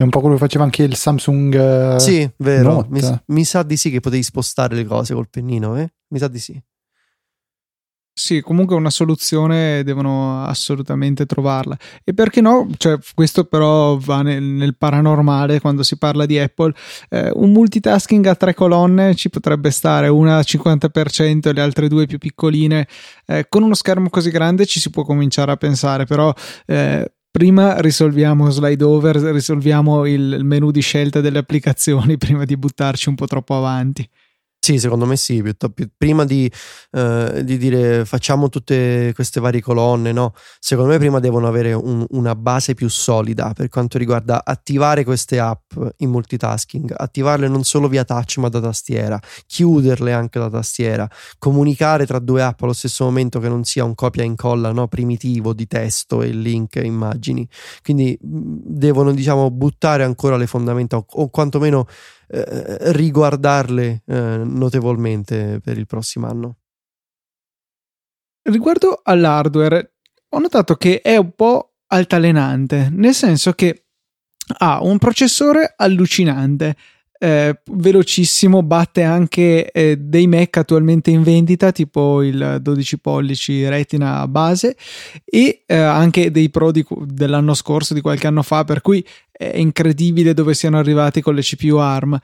È un po' quello che faceva anche il Samsung. Uh, sì, vero. Mi, mi, sa di sì che potevi spostare le cose col pennino, eh? Mi sa di sì. Sì, comunque una soluzione devono assolutamente trovarla. E perché no? Cioè, questo però va nel, nel paranormale quando si parla di Apple. Eh, un multitasking a tre colonne ci potrebbe stare, una al 50% e le altre due più piccoline. Eh, con uno schermo così grande ci si può cominciare a pensare, però eh, prima risolviamo slide over, risolviamo il menu di scelta delle applicazioni [laughs] prima di buttarci un po' troppo avanti. Sì, secondo me sì, prima di, eh, di, dire facciamo tutte queste varie colonne, no? Secondo me prima devono avere un, una base più solida per quanto riguarda attivare queste app in multitasking, attivarle non solo via touch ma da tastiera, chiuderle anche da tastiera, comunicare tra due app allo stesso momento che non sia un copia e incolla no? primitivo di testo e link e immagini. Quindi devono, diciamo, buttare ancora le fondamenta o, o quantomeno eh, riguardarle eh, notevolmente per il prossimo anno. Riguardo all'hardware, ho notato che è un po' altalenante, nel senso che ha un processore allucinante, eh, velocissimo, batte anche eh, dei Mac attualmente in vendita, tipo il 12 pollici Retina base, e eh, anche dei Pro di, dell'anno scorso, di qualche anno fa, per cui è incredibile dove siano arrivati con le CPU ARM.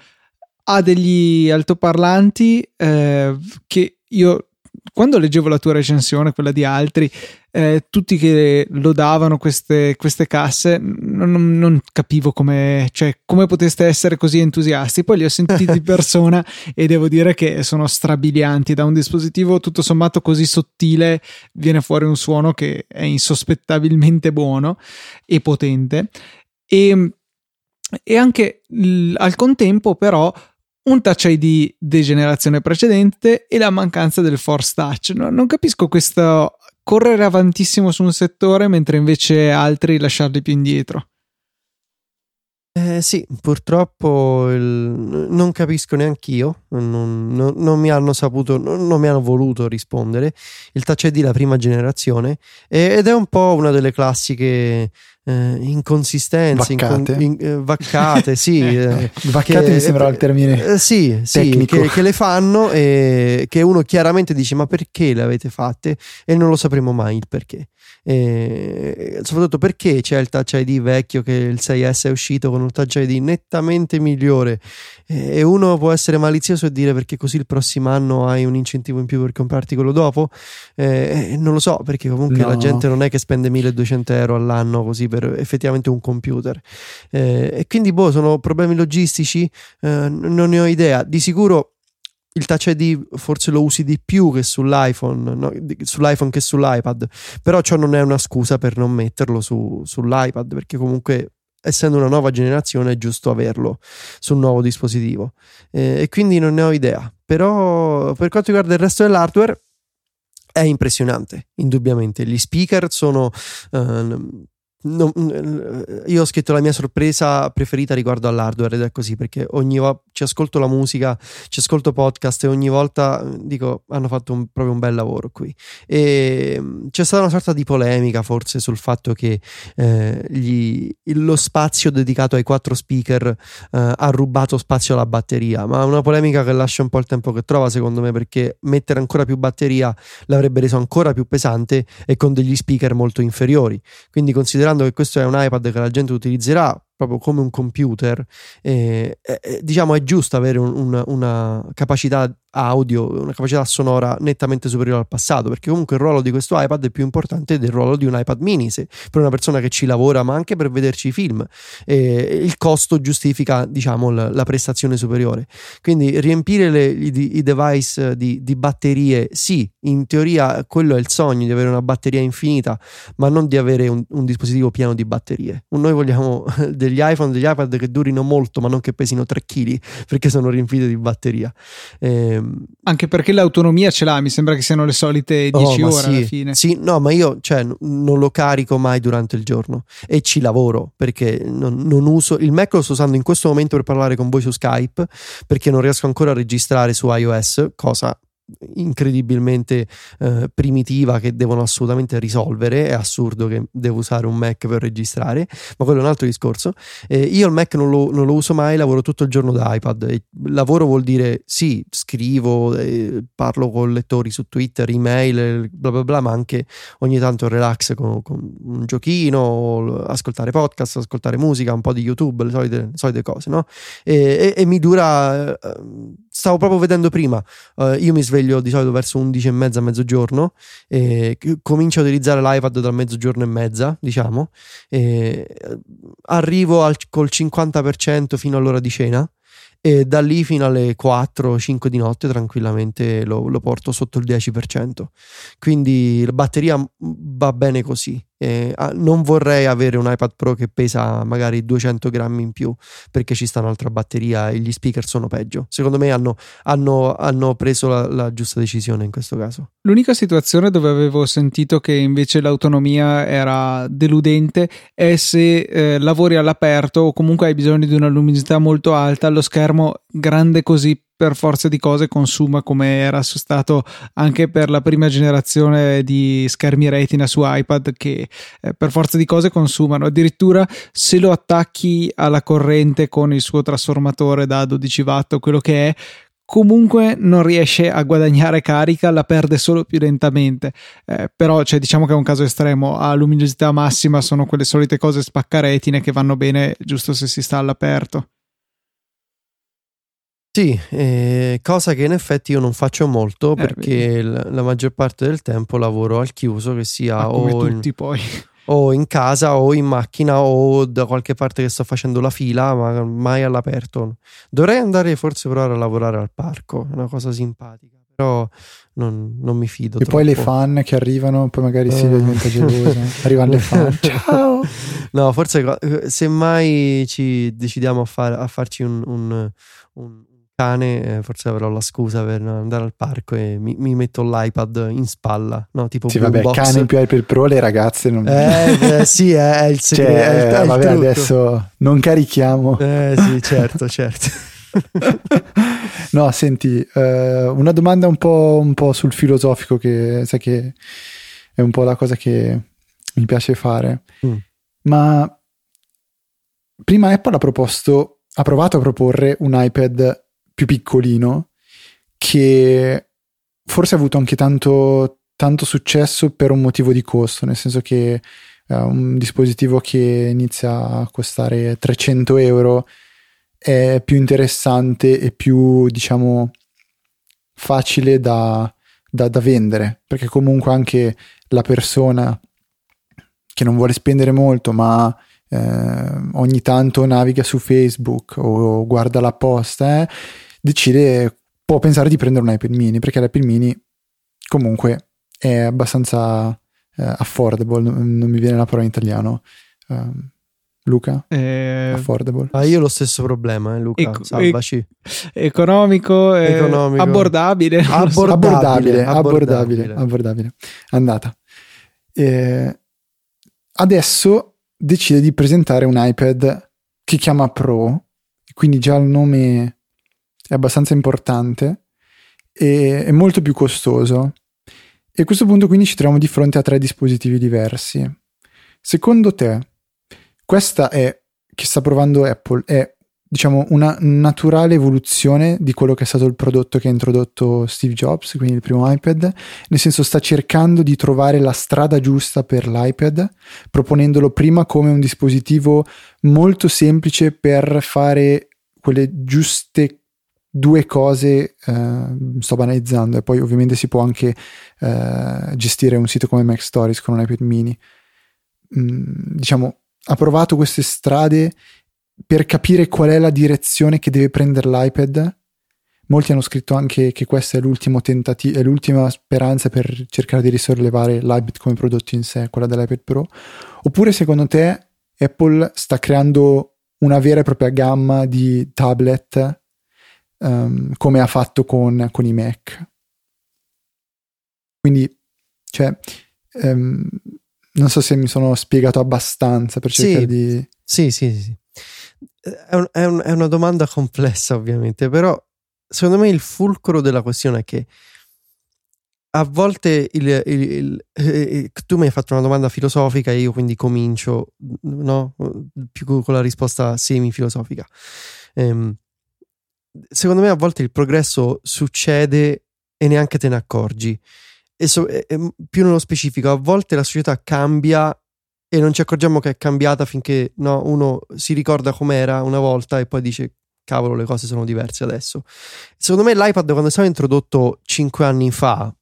Ha degli altoparlanti eh, che io quando leggevo la tua recensione, quella di altri, eh, tutti che lodavano queste, queste casse, non, non, capivo come, cioè, come poteste essere così entusiasti. Poi li ho sentiti di [laughs] persona e devo dire che sono strabilianti. Da un dispositivo tutto sommato così sottile viene fuori un suono che è insospettabilmente buono e potente. E, e anche l- al contempo, però, un touch ID di generazione precedente e la mancanza del force touch. No, non capisco questo correre avantissimo su un settore mentre invece altri lasciarli più indietro. Eh, sì, purtroppo il... non capisco neanche io, non, non, non, mi hanno saputo, non, non, mi hanno voluto rispondere. Il Touch ID la prima generazione ed è un po' una delle classiche eh, inconsistenze, vaccate, in, in, eh, vaccate sì. [laughs] eh, vaccate che, mi sembra il termine eh, sì, sì che, che, le fanno e che uno chiaramente dice ma perché le avete fatte e non lo sapremo mai il perché. E soprattutto perché c'è il Touch ID vecchio che il 6S è uscito con un Touch ID nettamente migliore e uno può essere malizioso e dire perché così il prossimo anno hai un incentivo in più per comprarti quello dopo. Eh, non lo so perché comunque no. la gente non è che spende 1200 euro all'anno così per effettivamente un computer. Eh, e quindi boh, sono problemi logistici, eh, non ne ho idea. Di sicuro il Touch ID forse lo usi di più che sull'iPhone, no? sull'iPhone che sull'iPad, però ciò non è una scusa per non metterlo su, sull'iPad, perché comunque essendo una nuova generazione è giusto averlo sul nuovo dispositivo. Eh, e quindi non ne ho idea. Però per quanto riguarda il resto dell'hardware è impressionante, indubbiamente. Gli speaker sono... Uh, non, io ho scritto la mia sorpresa preferita riguardo all'hardware ed è così perché ogni volta ci ascolto la musica, ci ascolto podcast e ogni volta dico hanno fatto un, proprio un bel lavoro qui. E c'è stata una sorta di polemica forse sul fatto che eh, gli, lo spazio dedicato ai quattro speaker eh, ha rubato spazio alla batteria, ma una polemica che lascia un po' il tempo che trova secondo me perché mettere ancora più batteria l'avrebbe reso ancora più pesante e con degli speaker molto inferiori. Quindi considerando che questo è un iPad che la gente utilizzerà proprio come un computer, eh, eh, diciamo è giusto avere un, una, una capacità audio, una capacità sonora nettamente superiore al passato, perché comunque il ruolo di questo iPad è più importante del ruolo di un iPad mini, se, per una persona che ci lavora, ma anche per vederci i film. Eh, il costo giustifica, diciamo, la, la, prestazione superiore. Quindi riempire le, i, i, device di, di, batterie, sì, in teoria quello è il sogno di avere una batteria infinita, ma non di avere un, un dispositivo pieno di batterie. Noi vogliamo [laughs] degli iPhone, degli iPad che durino molto, ma non che pesino 3 kg, perché sono riempite di batteria. Eh, anche perché l'autonomia ce l'ha, mi sembra che siano le solite 10 oh, ore sì, alla fine. Sì, no, ma io cioè, non lo carico mai durante il giorno e ci lavoro perché non, non, uso il Mac lo sto usando in questo momento per parlare con voi su Skype perché non riesco ancora a registrare su iOS, cosa incredibilmente eh, primitiva che devono assolutamente risolvere. È assurdo che devo usare un Mac per registrare, ma quello è un altro discorso. Eh, io il Mac non lo, non lo, uso mai, lavoro tutto il giorno da iPad. Lavoro vuol dire sì, scrivo, eh, parlo con lettori su Twitter, email, bla bla bla, ma anche ogni tanto relax con, con un giochino, ascoltare podcast, ascoltare musica, un po' di YouTube, le solite, le solite cose, no? E, e, e mi dura. Eh, stavo proprio vedendo prima, eh, io mi sveglio sveglio di solito verso 11 e mezza, mezzogiorno, e comincio a utilizzare l'iPad dal mezzogiorno e mezza, diciamo, e arrivo al, col 50% fino all'ora di cena e da lì fino alle 4-5 di notte tranquillamente lo, lo, porto sotto il 10%. Quindi la batteria va bene così. Eh, non vorrei avere un iPad Pro che pesa magari 200 grammi in più perché ci sta un'altra batteria e gli speaker sono peggio. Secondo me hanno, hanno, hanno preso la, la, giusta decisione in questo caso. L'unica situazione dove avevo sentito che invece l'autonomia era deludente è se eh, lavori all'aperto o comunque hai bisogno di una luminosità molto alta, lo schermo grande così per forza di cose consuma come era stato anche per la prima generazione di schermi retina su iPad che eh, per forza di cose consumano addirittura se lo attacchi alla corrente con il suo trasformatore da 12 watt o quello che è comunque non riesce a guadagnare carica, la perde solo più lentamente. Eh, però cioè, diciamo che è un caso estremo. A luminosità massima sono quelle solite cose spaccaretine che vanno bene giusto se si sta all'aperto. Sì, eh, cosa che in effetti io non faccio molto eh, perché la, la, maggior parte del tempo lavoro al chiuso, che sia ah, o, in, [laughs] o, in, casa o in macchina o da qualche parte che sto facendo la fila, ma mai all'aperto. Dovrei andare forse provare a lavorare al parco, è una cosa simpatica, però non, non mi fido. E troppo. poi le fan che arrivano, poi magari si uh. diventa gelosa. [laughs] Arrivano le fan. [laughs] Ciao! No, forse se mai ci decidiamo a, far, a farci un, un, un cane, eh, forse avrò la scusa per andare al parco e mi, mi metto l'iPad in spalla, no? Tipo sì, vabbè, box. cane più iPad Pro, le ragazze non... Eh, eh sì, è, il segreto. Cioè, è, è vabbè, adesso non carichiamo. Eh sì, certo, certo. [laughs] no, senti, eh, una domanda un po', un po' sul filosofico che sai che è un po' la cosa che mi piace fare. Mm. Ma prima Apple ha proposto, ha provato a proporre un iPad più piccolino che forse ha avuto anche tanto tanto successo per un motivo di costo, nel senso che uh, un dispositivo che inizia a costare 300 euro è più interessante e più, diciamo, facile da, da, da vendere, perché comunque anche la persona che non vuole spendere molto, ma eh, ogni tanto naviga su Facebook o guarda la posta, eh, decide, può pensare di prendere un iPad mini, perché l'iPad mini comunque è abbastanza eh, affordable, non, non, mi viene la parola in italiano. Uh, Luca? Eh, affordable. Ah, io ho lo stesso problema, eh, Luca. Ec- salvaci. economico, eh, economico. Abbordabile. Abbordabile, abbordabile, abbordabile, abbordabile. Andata. Eh, adesso decide di presentare un iPad che chiama Pro, quindi già il nome è abbastanza importante e è molto più costoso. E a questo punto quindi ci troviamo di fronte a tre dispositivi diversi. Secondo te, questa è che sta provando Apple è diciamo una naturale evoluzione di quello che è stato il prodotto che ha introdotto Steve Jobs, quindi il primo iPad, nel senso sta cercando di trovare la strada giusta per l'iPad, proponendolo prima come un dispositivo molto semplice per fare quelle giuste due cose, eh, sto banalizzando, e poi ovviamente si può anche eh, gestire un sito come Mac Stories con un iPad mini. Mm, diciamo, ha provato queste strade per capire qual è la direzione che deve prendere l'iPad. Molti hanno scritto anche che questa è tentativo, è l'ultima speranza per cercare di risollevare l'iPad come prodotto in sé, quella dell'iPad Pro. Oppure secondo te Apple sta creando una vera e propria gamma di tablet um, come ha fatto con, con, i Mac? Quindi, cioè, um, non so se mi sono spiegato abbastanza per cercare sì, di... Sì, sì, sì è, un, è, un, è, una domanda complessa, ovviamente, però secondo me il fulcro della questione è che a volte il, il, il, eh, tu mi hai fatto una domanda filosofica e io quindi comincio no? più con la risposta semi-filosofica. Ehm, secondo me a volte il progresso succede e neanche te ne accorgi. E, so, e più nello specifico, a volte la società cambia e non ci accorgiamo che è cambiata finché no, uno si ricorda com'era una volta e poi dice cavolo le cose sono diverse adesso. Secondo me l'iPad quando è stato introdotto 5 anni fa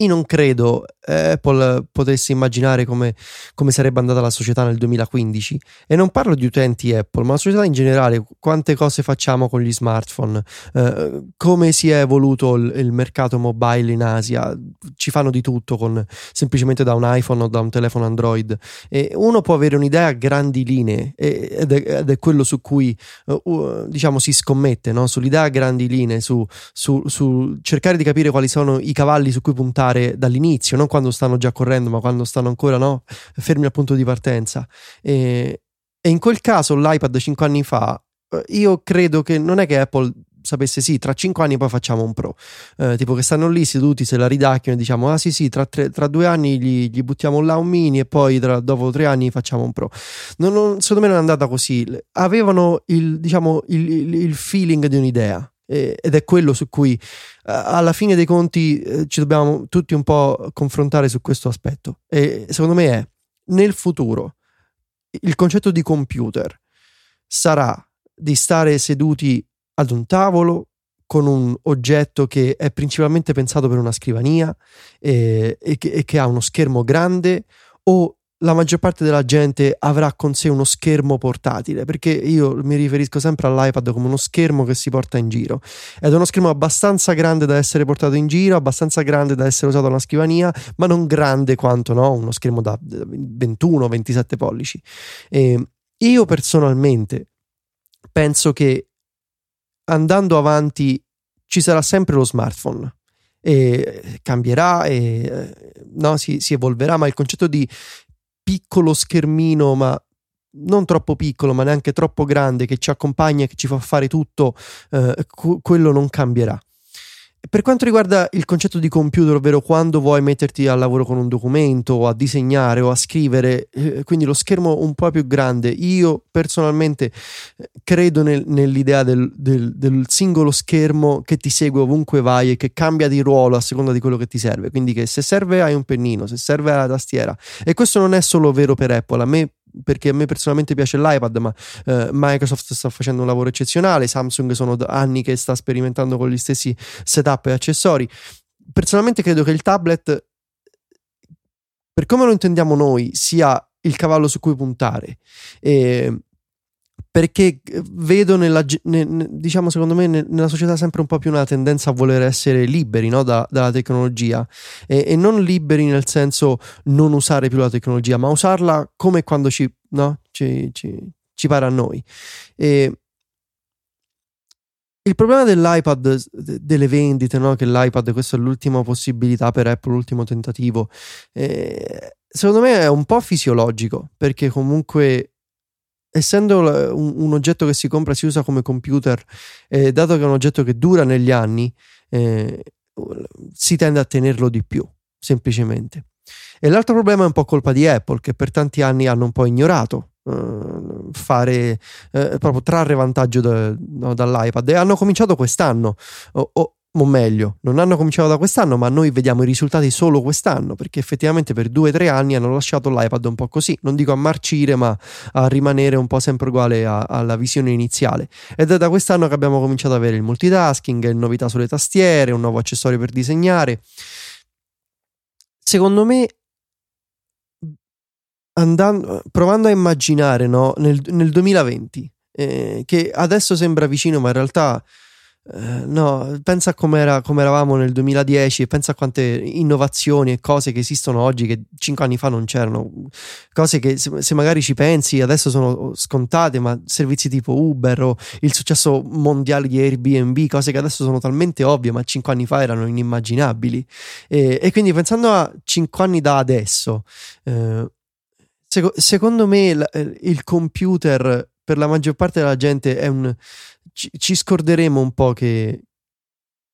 io non credo eh, Apple potesse immaginare come, come, sarebbe andata la società nel 2015 e non parlo di utenti Apple ma la società in generale quante cose facciamo con gli smartphone? Eh, come si è evoluto il, il, mercato mobile in Asia? Ci fanno di tutto con, semplicemente da un iPhone o da un telefono Android. E uno può avere un'idea a grandi linee ed è, ed è quello su cui uh, diciamo si scommette no? sull'idea a grandi linee su, su, su cercare di capire quali sono i cavalli su cui puntare dall'inizio, non quando stanno già correndo, ma quando stanno ancora no, fermi al punto di partenza. E, e in quel caso l'iPad 5 anni fa, eh, io credo che non è che Apple sapesse sì, tra 5 anni poi facciamo un pro. Eh, tipo che stanno lì seduti, se la ridacchiano e diciamo ah sì sì, tra, tre, tra due anni gli, gli, buttiamo là un mini e poi tra, dopo tre anni facciamo un pro. Non, non, secondo me non è andata così. Avevano il, diciamo, il, il, il feeling di un'idea ed è quello su cui alla fine dei conti eh, ci dobbiamo tutti un po' confrontare su questo aspetto. E secondo me è nel futuro il concetto di computer sarà di stare seduti ad un tavolo con un oggetto che è principalmente pensato per una scrivania e, e, che, e che ha uno schermo grande o la maggior parte della gente avrà con sé uno schermo portatile, perché io mi riferisco sempre all'iPad come uno schermo che si porta in giro. Ed è uno schermo abbastanza grande da essere portato in giro, abbastanza grande da essere usato a una scrivania, ma non grande quanto no? uno schermo da 21-27 pollici. E io personalmente penso che andando avanti ci sarà sempre lo smartphone e cambierà e no, si, si, evolverà, ma il concetto di piccolo schermino, ma non troppo piccolo, ma neanche troppo grande, che ci accompagna e che ci fa fare tutto, eh, quello non cambierà. Per quanto riguarda il concetto di computer, ovvero quando vuoi metterti al lavoro con un documento o a disegnare o a scrivere, eh, quindi lo schermo un po' più grande, io personalmente eh, credo nel, nell'idea del, del, del, singolo schermo che ti segue ovunque vai e che cambia di ruolo a seconda di quello che ti serve. Quindi che se serve hai un pennino, se serve hai la tastiera. E questo non è solo vero per Apple, a me perché a me personalmente piace l'iPad, ma eh, Microsoft sta facendo un lavoro eccezionale, Samsung sono anni che sta sperimentando con gli stessi setup e accessori. Personalmente credo che il tablet, per come lo intendiamo noi, sia il cavallo su cui puntare. E perché eh, vedo nella, ne, diciamo secondo me nella società sempre un po' più una tendenza a voler essere liberi no? da, dalla tecnologia e, e, non liberi nel senso non usare più la tecnologia ma usarla come quando ci, no? ci, ci, ci pare a noi e il problema dell'iPad, delle vendite, no? che l'iPad questa è l'ultima possibilità per Apple, l'ultimo tentativo, eh, secondo me è un po' fisiologico perché comunque essendo un, oggetto che si compra e si usa come computer, eh, dato che è un oggetto che dura negli anni, eh, si tende a tenerlo di più, semplicemente. E l'altro problema è un po' colpa di Apple, che per tanti anni hanno un po' ignorato uh, fare uh, proprio trarre vantaggio da, no, dall'iPad e hanno cominciato quest'anno. O, o, o meglio, non hanno cominciato da quest'anno, ma noi vediamo i risultati solo quest'anno, perché effettivamente per due o tre anni hanno lasciato l'iPad un po' così, non dico a marcire, ma a rimanere un po' sempre uguale a, alla visione iniziale. Ed è da quest'anno che abbiamo cominciato ad avere il multitasking, novità sulle tastiere, un nuovo accessorio per disegnare. Secondo me, andando, provando a immaginare no, nel, nel 2020, eh, che adesso sembra vicino, ma in realtà Uh, no, pensa a come eravamo nel 2010 e pensa a quante innovazioni e cose che esistono oggi che cinque anni fa non c'erano. Cose che se, se, magari ci pensi adesso sono scontate, ma servizi tipo Uber o il successo mondiale di Airbnb, cose che adesso sono talmente ovvie, ma cinque anni fa erano inimmaginabili. E, e quindi pensando a cinque anni da adesso, uh, seco- secondo me il, il computer per la maggior parte della gente è un ci, ci scorderemo un po' che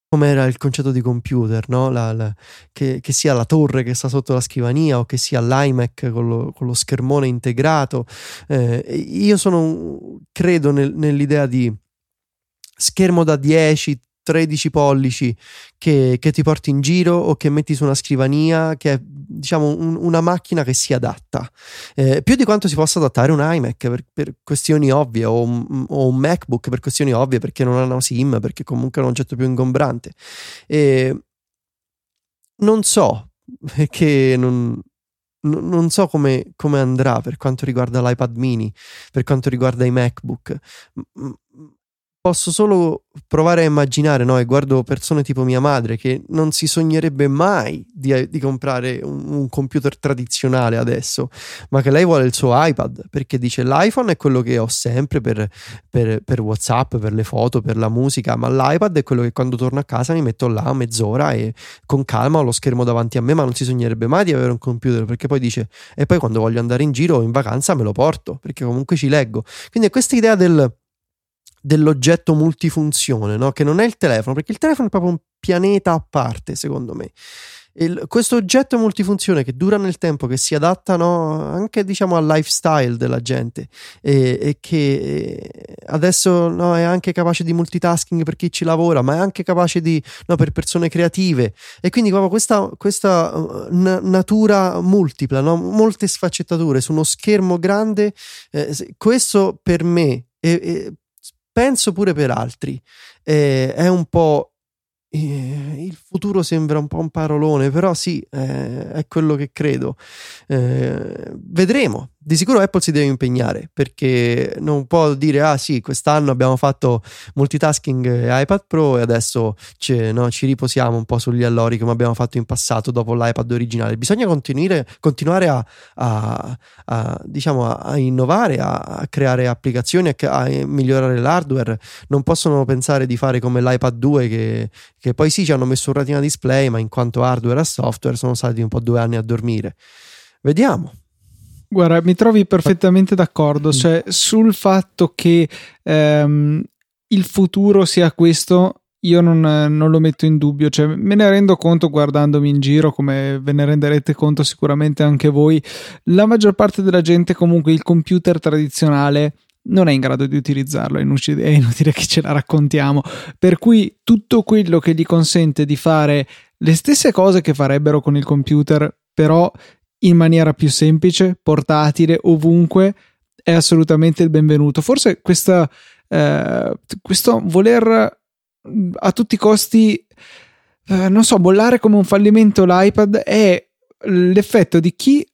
come era il concetto di computer, no? la, la, che, che, sia la torre che sta sotto la scrivania o che sia l'iMac con lo, con lo schermone integrato. Eh, io sono, credo nel, nell'idea di schermo da 10, 13 pollici che, che, ti porti in giro o che metti su una scrivania, che è diciamo un, una macchina che si adatta. Eh, più di quanto si possa adattare un iMac per, per questioni ovvie o un, o un, MacBook per questioni ovvie perché non hanno SIM, perché comunque è un oggetto più ingombrante. E non so [laughs] che non, non so come, come, andrà per quanto riguarda l'iPad mini, per quanto riguarda i MacBook posso solo provare a immaginare, no? E guardo persone tipo mia madre che non si sognerebbe mai di, di comprare un, un, computer tradizionale adesso, ma che lei vuole il suo iPad perché dice l'iPhone è quello che ho sempre per, per, per WhatsApp, per le foto, per la musica, ma l'iPad è quello che quando torno a casa mi metto là mezz'ora e con calma ho lo schermo davanti a me, ma non si sognerebbe mai di avere un computer perché poi dice e poi quando voglio andare in giro o in vacanza me lo porto perché comunque ci leggo. Quindi è questa idea del dell'oggetto multifunzione, no? che non è il telefono, perché il telefono è proprio un pianeta a parte, secondo me. Il, questo oggetto multifunzione che dura nel tempo, che si adatta no, anche diciamo al lifestyle della gente e, e che adesso no, è anche capace di multitasking per chi ci lavora, ma è anche capace di no, per persone creative e quindi proprio questa, questa uh, n- natura multipla, molte sfaccettature su uno schermo grande. Eh, questo per me e, penso pure per altri. Eh, è un po' Eh, il futuro sembra un po' un parolone, però sì, eh, è quello che credo. Eh, vedremo. Di sicuro Apple si deve impegnare perché non può dire: Ah, sì, quest'anno abbiamo fatto multitasking iPad Pro e adesso no, ci riposiamo un po' sugli allori come abbiamo fatto in passato dopo l'iPad originale. Bisogna continuare a, a, a, diciamo, a innovare, a, creare applicazioni, a, migliorare l'hardware. Non possono pensare di fare come l'iPad 2 che che poi sì ci hanno messo un retina display, ma in quanto hardware e software sono stati un po' due anni a dormire. Vediamo. Guarda, mi trovi perfettamente d'accordo, cioè sul fatto che ehm, il futuro sia questo, io non, non, lo metto in dubbio, cioè, me ne rendo conto guardandomi in giro, come ve ne renderete conto sicuramente anche voi. La maggior parte della gente, comunque, il computer tradizionale non è in grado di utilizzarlo, è inutile, è inutile che ce la raccontiamo. Per cui tutto quello che gli consente di fare le stesse cose che farebbero con il computer, però in maniera più semplice, portatile, ovunque, è assolutamente il benvenuto. Forse questa, eh, questo voler a tutti i costi, eh, non so, bollare come un fallimento l'iPad è l'effetto di chi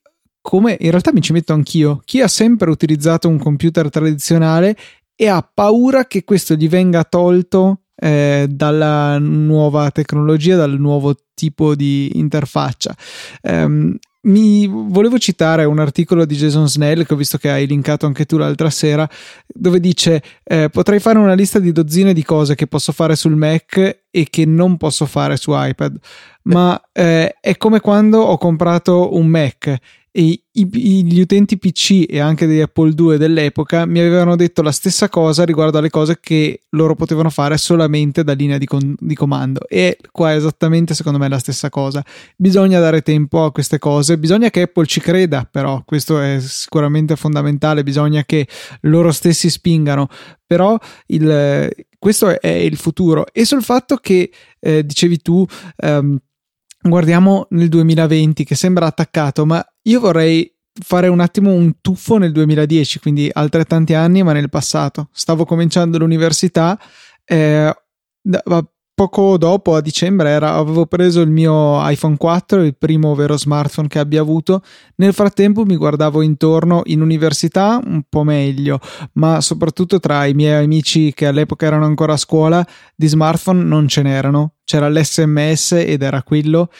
come in realtà mi ci metto anch'io, chi ha sempre utilizzato un computer tradizionale e ha paura che questo gli venga tolto eh, dalla nuova tecnologia, dal nuovo tipo di interfaccia. Um, mi volevo citare un articolo di Jason Snell che ho visto che hai linkato anche tu l'altra sera, dove dice: eh, Potrei fare una lista di dozzine di cose che posso fare sul Mac e che non posso fare su iPad. Ma eh, è come quando ho comprato un Mac e i, gli utenti PC e anche degli Apple II dell'epoca mi avevano detto la stessa cosa riguardo alle cose che loro potevano fare solamente da linea di, con, di comando. E qua è esattamente secondo me la stessa cosa. Bisogna dare tempo a queste cose. Bisogna che Apple ci creda però. Questo è sicuramente fondamentale. Bisogna che loro stessi spingano. Però il, questo è il futuro. E sul fatto che eh, dicevi tu ehm, guardiamo nel 2020 che sembra attaccato, ma io vorrei fare un attimo un tuffo nel 2010, quindi altrettanti anni, ma nel passato. Stavo cominciando l'università, eh, poco dopo, a dicembre, era, avevo preso il mio iPhone 4, il primo vero smartphone che abbia avuto. Nel frattempo mi guardavo intorno in università un po' meglio, ma soprattutto tra i miei amici che all'epoca erano ancora a scuola, di smartphone non ce n'erano. C'era l'SMS ed era quello.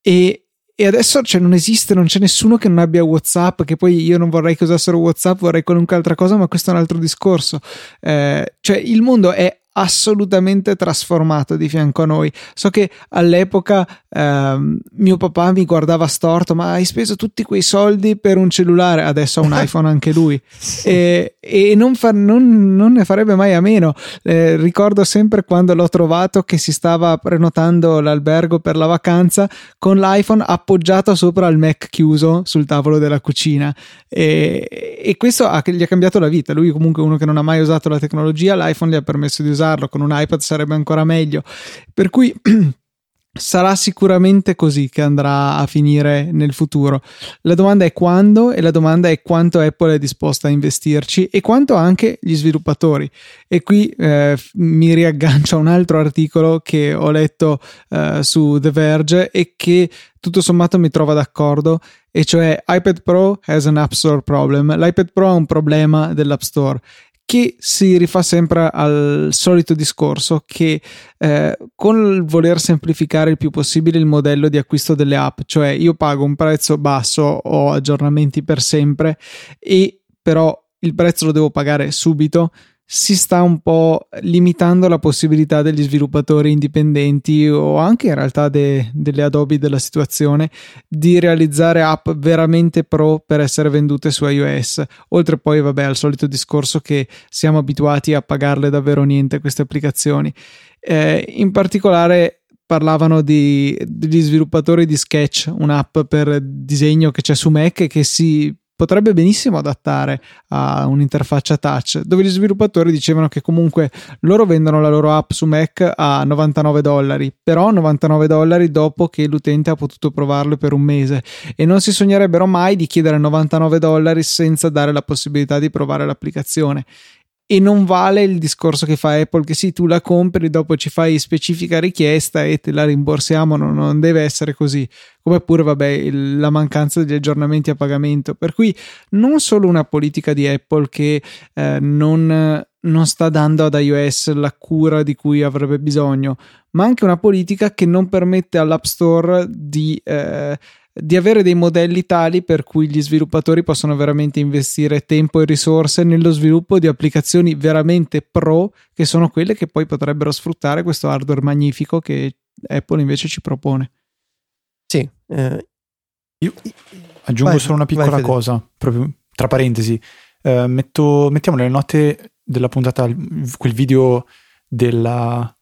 E e adesso cioè, non esiste, non c'è nessuno che non abbia WhatsApp, che poi io non vorrei che usassero WhatsApp, vorrei qualunque altra cosa, ma questo è un altro discorso. Eh, cioè, il mondo è assolutamente trasformato di fianco a noi. So che all'epoca ehm, mio papà mi guardava storto, ma hai speso tutti quei soldi per un cellulare, adesso ha un [laughs] iPhone anche lui e, e non, fa, non, non, ne farebbe mai a meno. Eh, ricordo sempre quando l'ho trovato che si stava prenotando l'albergo per la vacanza con l'iPhone appoggiato sopra il Mac chiuso sul tavolo della cucina e, e questo ha, gli ha cambiato la vita. Lui comunque uno che non ha mai usato la tecnologia, l'iPhone gli ha permesso di usare usarlo, con un iPad sarebbe ancora meglio. Per cui [clears throat] sarà sicuramente così che andrà a finire nel futuro. La domanda è quando e la domanda è quanto Apple è disposta a investirci e quanto anche gli sviluppatori. E qui eh, mi riaggancio a un altro articolo che ho letto eh, su The Verge e che tutto sommato mi trova d'accordo e cioè iPad Pro has an App Store problem. L'iPad Pro ha un problema dell'App Store che si rifà sempre al solito discorso che eh, con il voler semplificare il più possibile il modello di acquisto delle app, cioè io pago un prezzo basso, ho aggiornamenti per sempre e però il prezzo lo devo pagare subito, si sta un po' limitando la possibilità degli sviluppatori indipendenti o anche in realtà de, delle Adobe della situazione di realizzare app veramente pro per essere vendute su iOS. Oltre poi, vabbè, al solito discorso che siamo abituati a pagarle davvero niente queste applicazioni. Eh, in particolare parlavano di, degli sviluppatori di Sketch, un'app per disegno che c'è su Mac e che si potrebbe benissimo adattare a un'interfaccia touch, dove gli sviluppatori dicevano che comunque loro vendono la loro app su Mac a 99 dollari, però 99 dollari dopo che l'utente ha potuto provarlo per un mese. E non si sognerebbero mai di chiedere 99 dollari senza dare la possibilità di provare l'applicazione e non vale il discorso che fa Apple che sì tu la compri dopo ci fai specifica richiesta e te la rimborsiamo non, non deve essere così. Come pure vabbè il, la mancanza degli aggiornamenti a pagamento. Per cui non solo una politica di Apple che eh, non, non sta dando ad iOS la cura di cui avrebbe bisogno ma anche una politica che non permette all'App Store di eh, di avere dei modelli tali per cui gli sviluppatori possono veramente investire tempo e risorse nello sviluppo di applicazioni veramente pro, che sono quelle che poi potrebbero sfruttare questo hardware magnifico che Apple invece ci propone. Sì, eh, io aggiungo vai, solo una piccola vai, cosa, proprio tra parentesi. Eh, metto, mettiamo nelle note della puntata quel video della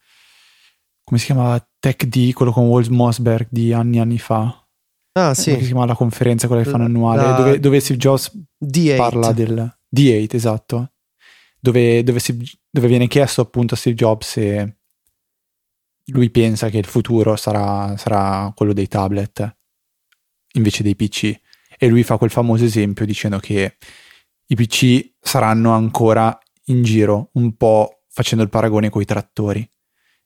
come si chiamava? Tech D, quello con Walt Mossberg di anni e anni fa. Ah, Come sì. si chiama la conferenza, quella che fanno annuale, la- dove, dove Steve Jobs D8. parla del D8, esatto, dove, dove, si- dove viene chiesto appunto a Steve Jobs se lui pensa che il futuro sarà, sarà quello dei tablet invece dei PC. E lui fa quel famoso esempio dicendo che i PC saranno ancora in giro, un po' facendo il paragone con i trattori.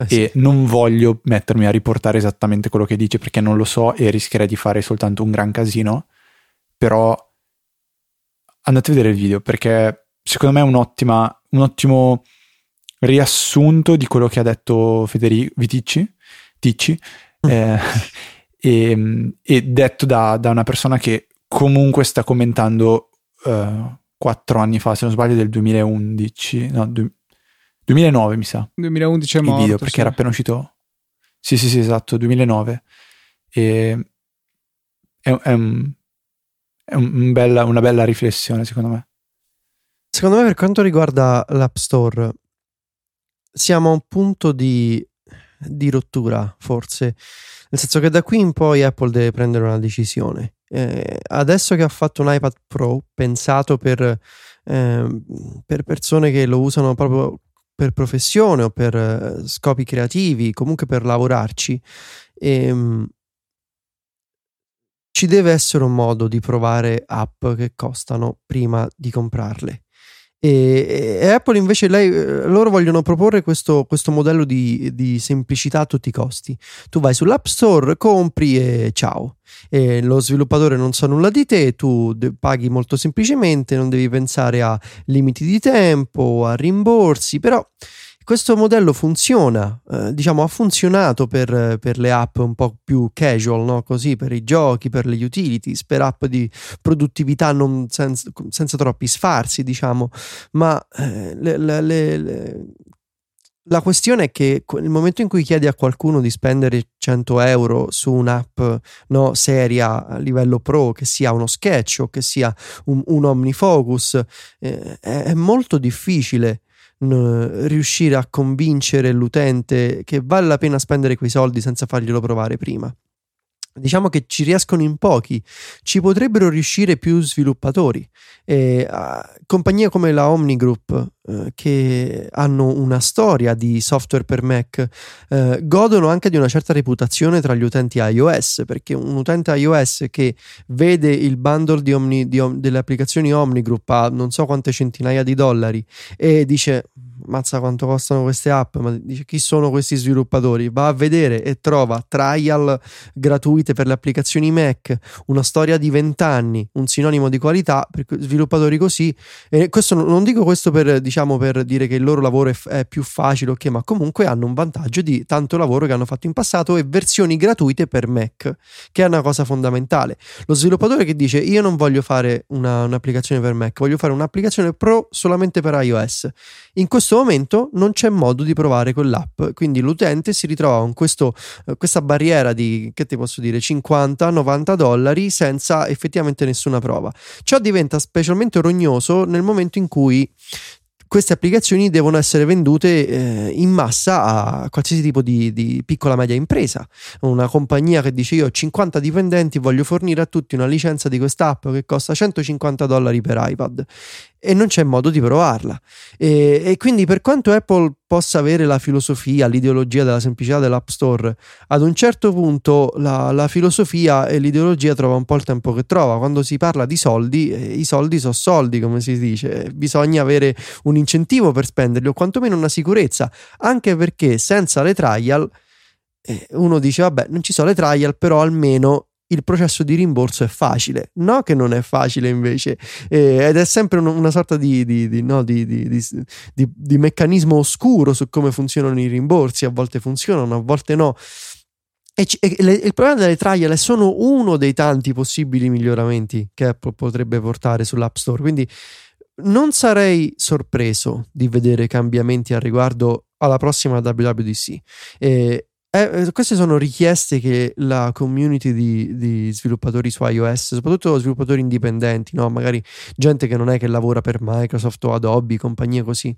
Eh sì. E non voglio mettermi a riportare esattamente quello che dice perché non lo so e rischierei di fare soltanto un gran casino. Però andate a vedere il video perché secondo me è un'ottima, un ottimo riassunto di quello che ha detto Federico Viticci, Ticci, eh, [laughs] e, e detto da, da una persona che comunque sta commentando eh, quattro anni fa, se non sbaglio, del 2011, no, du- 2009 mi sa 2011 è il morto. video perché sì. era appena uscito. Sì, sì, sì, esatto, 2009. E è, è un- è un bella- una bella riflessione, secondo me. Secondo me, per quanto riguarda l'App Store, siamo a un punto di, di rottura, forse. Nel senso che da qui in poi Apple deve prendere una decisione. Eh, adesso che ha fatto un iPad Pro pensato per, ehm, per persone che lo usano proprio per professione o per eh, scopi creativi, comunque per lavorarci, ehm, ci deve essere un modo di provare app che costano prima di comprarle. E, e Apple invece lei, eh, loro vogliono proporre questo, questo modello di, di semplicità a tutti i costi. Tu vai sull'App Store, compri e ciao. E lo sviluppatore non sa nulla di te, tu paghi molto semplicemente, non devi pensare a limiti di tempo, a rimborsi, però questo modello funziona, eh, diciamo ha funzionato per, per le app un po' più casual, no? così per i giochi, per le utilities, per app di produttività senza, senza troppi sfarzi, diciamo, ma eh, le- le- le- la questione è che nel momento in cui chiedi a qualcuno di spendere 100 euro su un'app no, seria a livello pro, che sia uno sketch o che sia un, un OmniFocus, eh, è molto difficile n- riuscire a convincere l'utente che vale la pena spendere quei soldi senza farglielo provare prima. Diciamo che ci riescono in pochi, ci potrebbero riuscire più sviluppatori. E, ah, compagnie come la Omni Group, eh, che hanno una storia di software per Mac, eh, godono anche di una certa reputazione tra gli utenti iOS, perché un utente iOS che vede il bundle di Omni- di delle applicazioni Omni Group a non so quante centinaia di dollari e dice mazza quanto costano queste app, ma dice chi sono questi sviluppatori? Va a vedere e trova trial gratuite per le applicazioni Mac, una storia di 20 anni, un sinonimo di qualità per sviluppatori così. E questo non- dico questo per, diciamo, per dire che il loro lavoro è, è più facile, ok, ma comunque hanno un vantaggio di tanto lavoro che hanno fatto in passato e versioni gratuite per Mac, che è una cosa fondamentale. Lo sviluppatore che dice io non voglio fare una- un'applicazione per Mac, voglio fare un'applicazione pro solamente per iOS. In questo momento non c'è modo di provare quell'app, quindi l'utente si ritrova con questo, eh, questa barriera di, che ti posso dire, 50-90 dollari senza effettivamente nessuna prova. Ciò diventa specialmente rognoso nel momento in cui queste applicazioni devono essere vendute eh, in massa a qualsiasi tipo di, di piccola media impresa. Una compagnia che dice io ho 50 dipendenti, voglio fornire a tutti una licenza di quest'app che costa 150 dollari per iPad e non c'è modo di provarla. E, e quindi per quanto Apple possa avere la filosofia, l'ideologia della semplicità dell'App Store, ad un certo punto la, la filosofia e l'ideologia trova un po' il tempo che trova. Quando si parla di soldi, eh, i soldi sono soldi, come si dice, bisogna avere un incentivo per spenderli o quantomeno una sicurezza, anche perché senza le trial eh, uno dice vabbè non ci sono le trial però almeno il processo di rimborso è facile. No che non è facile invece. Eh, ed è sempre un- una sorta di, di- di- no, di- meccanismo oscuro su come funzionano i rimborsi. A volte funzionano a volte no. E ci- e le- il problema delle trial è solo uno dei tanti possibili miglioramenti che Apple potrebbe portare sull'App Store. Quindi non sarei sorpreso di vedere cambiamenti al riguardo alla prossima WWDC. Eh, eh, eh, queste sono richieste che la community di, di, sviluppatori su iOS, soprattutto sviluppatori indipendenti, no? magari gente che non è che lavora per Microsoft o Adobe, compagnie così,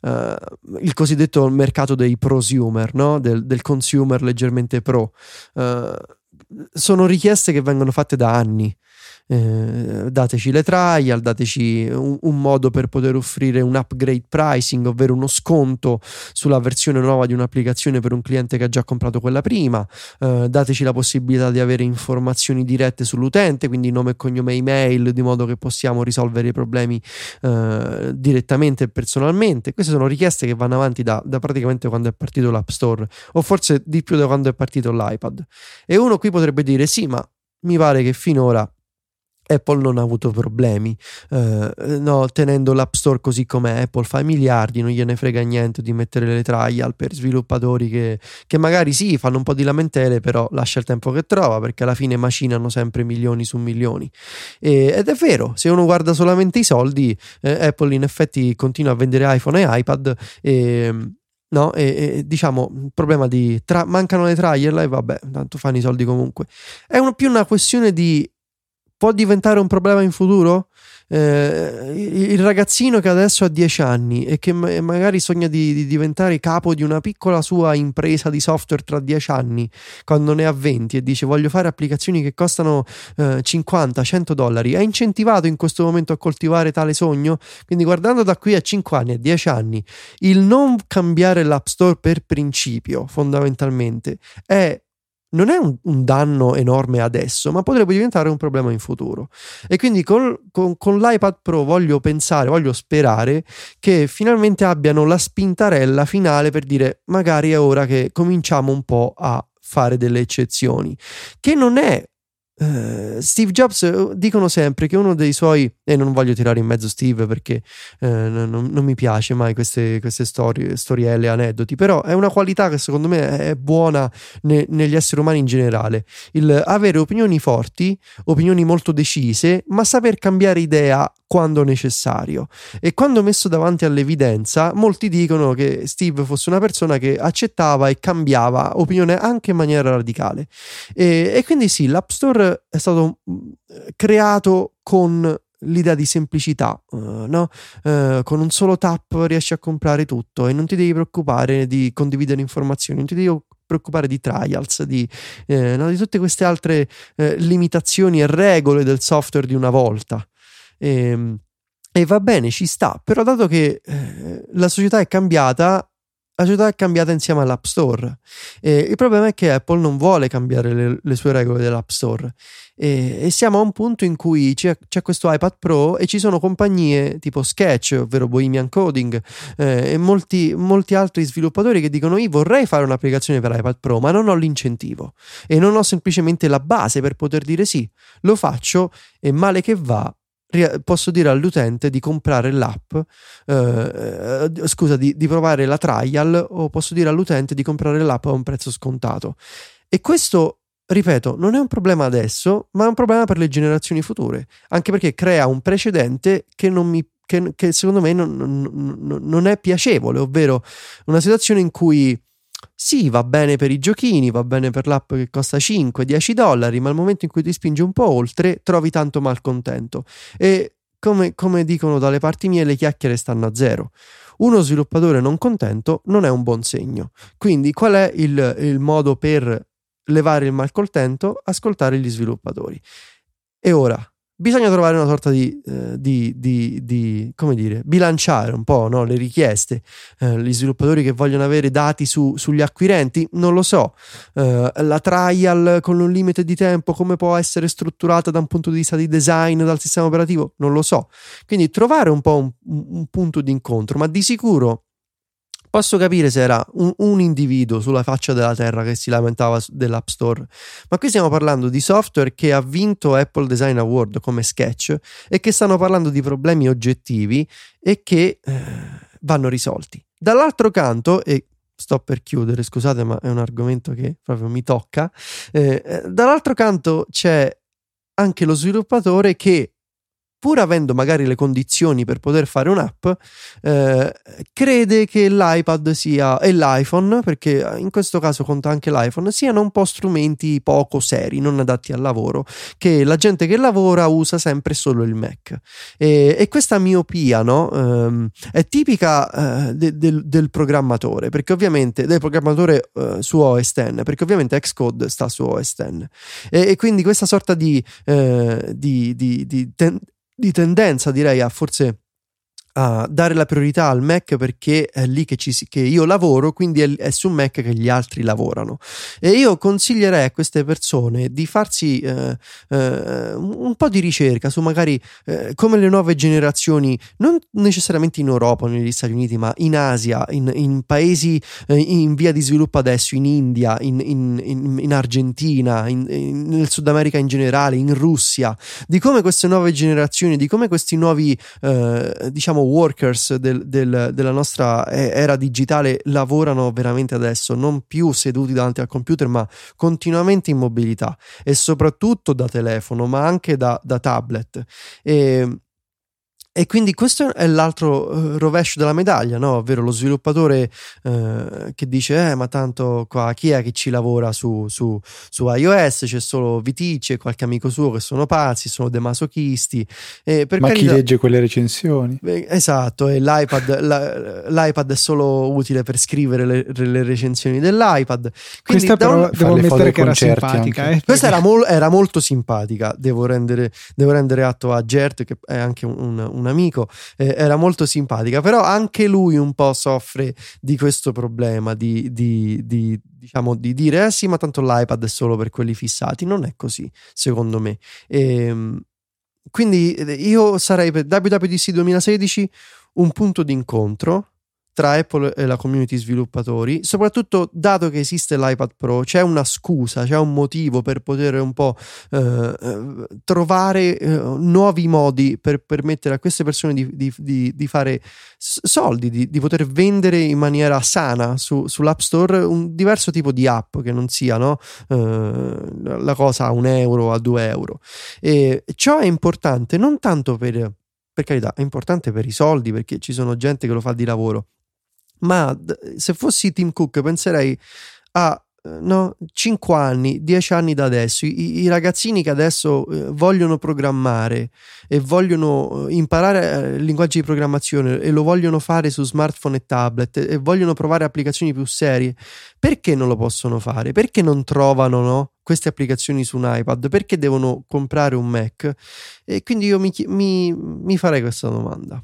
uh, il cosiddetto mercato dei prosumer, no? del, del, consumer leggermente pro. Uh, sono richieste che vengono fatte da anni eh, dateci le trial, dateci un, un, modo per poter offrire un upgrade pricing, ovvero uno sconto sulla versione nuova di un'applicazione per un cliente che ha già comprato quella prima, eh, dateci la possibilità di avere informazioni dirette sull'utente, quindi nome cognome email, di modo che possiamo risolvere i problemi eh, direttamente e personalmente. Queste sono richieste che vanno avanti da, da praticamente quando è partito l'App Store, o forse di più da quando è partito l'iPad. E uno qui potrebbe dire: sì, ma mi pare che finora Apple non ha avuto problemi, eh, no, tenendo l'App Store così com'è, Apple fa i miliardi, non gliene frega niente di mettere le trial per sviluppatori che, che, magari sì, fanno un po' di lamentele, però lascia il tempo che trova, perché alla fine macinano sempre milioni su milioni. E, ed è vero, se uno guarda solamente i soldi, eh, Apple in effetti continua a vendere iPhone e iPad e... No, e, e, diciamo il problema di tra- mancano le trial e vabbè, tanto fanno i soldi comunque. È un, più una questione di può diventare un problema in futuro? Eh, il ragazzino che adesso ha 10 anni e che magari sogna di, di, diventare capo di una piccola sua impresa di software tra 10 anni, quando ne ha 20 e dice voglio fare applicazioni che costano eh, 50-100 dollari, è incentivato in questo momento a coltivare tale sogno? Quindi guardando da qui a 5 anni, a 10 anni, il non cambiare l'App Store per principio, fondamentalmente, è non è un, un, danno enorme adesso, ma potrebbe diventare un problema in futuro. E quindi con, con, con, l'iPad Pro voglio pensare, voglio sperare che finalmente abbiano la spintarella finale per dire magari è ora che cominciamo un po' a fare delle eccezioni, che non è Uh, Steve Jobs uh, dicono sempre che uno dei suoi, e non voglio tirare in mezzo Steve perché uh, non, non, mi piace mai queste, queste storie, storielle, aneddoti, però è una qualità che secondo me è buona ne, negli esseri umani in generale, il avere opinioni forti, opinioni molto decise, ma saper cambiare idea quando necessario. E quando messo davanti all'evidenza, molti dicono che Steve fosse una persona che accettava e cambiava opinione anche in maniera radicale. E, e quindi sì, l'App Store è stato mm, creato con l'idea di semplicità, uh, no? uh, con un solo tap riesci a comprare tutto e non ti devi preoccupare di condividere informazioni, non ti devi preoccupare di trials, di, eh, no? di tutte queste altre eh, limitazioni e regole del software di una volta. E, ehm, e va bene, ci sta, però dato che eh, la società è cambiata, la società è cambiata insieme all'App Store. E il problema è che Apple non vuole cambiare le, le sue regole dell'App Store. E, e, siamo a un punto in cui c'è, c'è, questo iPad Pro e ci sono compagnie tipo Sketch, ovvero Bohemian Coding, eh, e molti, molti, altri sviluppatori che dicono: Io vorrei fare un'applicazione per iPad Pro, ma non ho l'incentivo e non ho semplicemente la base per poter dire sì, lo faccio e male che va posso dire all'utente di comprare l'app, eh, eh, scusa, di, di, provare la trial o posso dire all'utente di comprare l'app a un prezzo scontato. E questo, ripeto, non è un problema adesso, ma è un problema per le generazioni future, anche perché crea un precedente che, mi, che, che secondo me non, non, non è piacevole, ovvero una situazione in cui sì, va bene per i giochini, va bene per l'app che costa 5-10 dollari, ma al momento in cui ti spingi un po' oltre, trovi tanto malcontento. E come, come dicono dalle parti mie, le chiacchiere stanno a zero. Uno sviluppatore non contento non è un buon segno. Quindi, qual è il, il modo per levare il malcontento? Ascoltare gli sviluppatori. E ora, bisogna trovare una sorta di, eh, di, di, di, come dire, bilanciare un po' no? le richieste. Eh, gli sviluppatori che vogliono avere dati su, sugli acquirenti, non lo so. Eh, la trial con un limite di tempo, come può essere strutturata da un punto di vista di design dal sistema operativo, non lo so. Quindi trovare un po' un, un punto di incontro, ma di sicuro Posso capire se era un, un, individuo sulla faccia della terra che si lamentava dell'App Store, ma qui stiamo parlando di software che ha vinto Apple Design Award come Sketch e che stanno parlando di problemi oggettivi e che eh, vanno risolti. Dall'altro canto, e sto per chiudere, scusate, ma è un argomento che proprio mi tocca, eh, eh dall'altro canto c'è anche lo sviluppatore che pur avendo magari le condizioni per poter fare un'app, eh, crede che l'iPad sia e l'iPhone, perché in questo caso conta anche l'iPhone, siano un po' strumenti poco seri, non adatti al lavoro, che la gente che lavora usa sempre solo il Mac. E, e questa miopia no, ehm, è tipica eh, de, de, del programmatore, perché ovviamente del programmatore eh, su OS X, perché ovviamente Xcode sta su OS X. E, e quindi questa sorta di, eh, di, di, di ten- di tendenza, direi, a forse a dare la priorità al Mac perché è lì che, ci, che io lavoro, quindi è, è, su Mac che gli altri lavorano. E io consiglierei a queste persone di farsi eh, eh, un po' di ricerca su magari eh, come le nuove generazioni, non necessariamente in Europa negli Stati Uniti, ma in Asia, in, in paesi in via di sviluppo adesso, in India, in, in, in Argentina, nel Sud America in generale, in Russia, di come queste nuove generazioni, di come questi nuovi, diciamo, workers del, del, della nostra era digitale lavorano veramente adesso, non più seduti davanti al computer, ma continuamente in mobilità e soprattutto da telefono, ma anche da, da tablet. E, e quindi questo è l'altro uh, rovescio della medaglia, no? ovvero lo sviluppatore uh, che dice: eh, ma tanto qua chi è che ci lavora su, su, su iOS? C'è solo Viticci e qualche amico suo che sono pazzi, sono dei masochisti. Eh, ma carità, chi legge quelle recensioni? Eh, esatto, e l'iPad, la, l'iPad è solo utile per scrivere le, le recensioni dell'iPad. Quindi Questa però un... devo ammettere che era simpatica. Eh, Questa era, mol- era, molto simpatica, devo rendere, devo rendere atto a Gert, che è anche un, un amico, eh, era molto simpatica, però anche lui un po' soffre di questo problema di, di, di, diciamo, di dire eh sì, ma tanto l'iPad è solo per quelli fissati. Non è così, secondo me. E, ehm, quindi eh, io sarei per WWDC 2016 un punto d'incontro tra Apple e la community sviluppatori, soprattutto dato che esiste l'iPad Pro, c'è una scusa, c'è un motivo per poter un po' eh, eh, trovare eh, nuovi modi per permettere a queste persone di, di, di, di fare soldi, di, poter vendere in maniera sana su, sull'App Store un diverso tipo di app che non sia no? eh, la cosa a un euro, a due euro. E ciò è importante non tanto per per carità, è importante per i soldi perché ci sono gente che lo fa di lavoro, ma se fossi Tim Cook penserei a no, 5 anni, 10 anni da adesso, I, i, ragazzini che adesso eh, vogliono programmare e vogliono eh, imparare eh, linguaggi di programmazione e lo vogliono fare su smartphone e tablet e vogliono provare applicazioni più serie, perché non lo possono fare? Perché non trovano no, queste applicazioni su un iPad? Perché devono comprare un Mac? E quindi io mi, mi, mi farei questa domanda.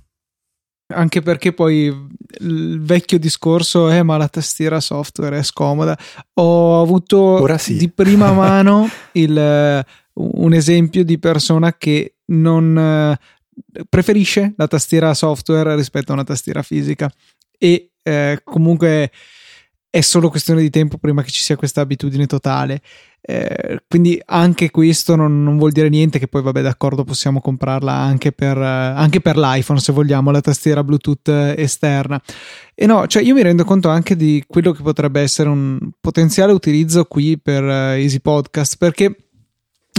Anche perché poi il vecchio discorso è: ma la tastiera software è scomoda. Ho avuto sì. di prima [laughs] mano il, un esempio di persona che non preferisce la tastiera software rispetto a una tastiera fisica e eh, comunque è solo questione di tempo prima che ci sia questa abitudine totale. Eh, quindi anche questo non, non, vuol dire niente che poi vabbè d'accordo possiamo comprarla anche per, eh, anche per l'iPhone se vogliamo la tastiera Bluetooth esterna e no cioè io mi rendo conto anche di quello che potrebbe essere un potenziale utilizzo qui per uh, Easy Podcast perché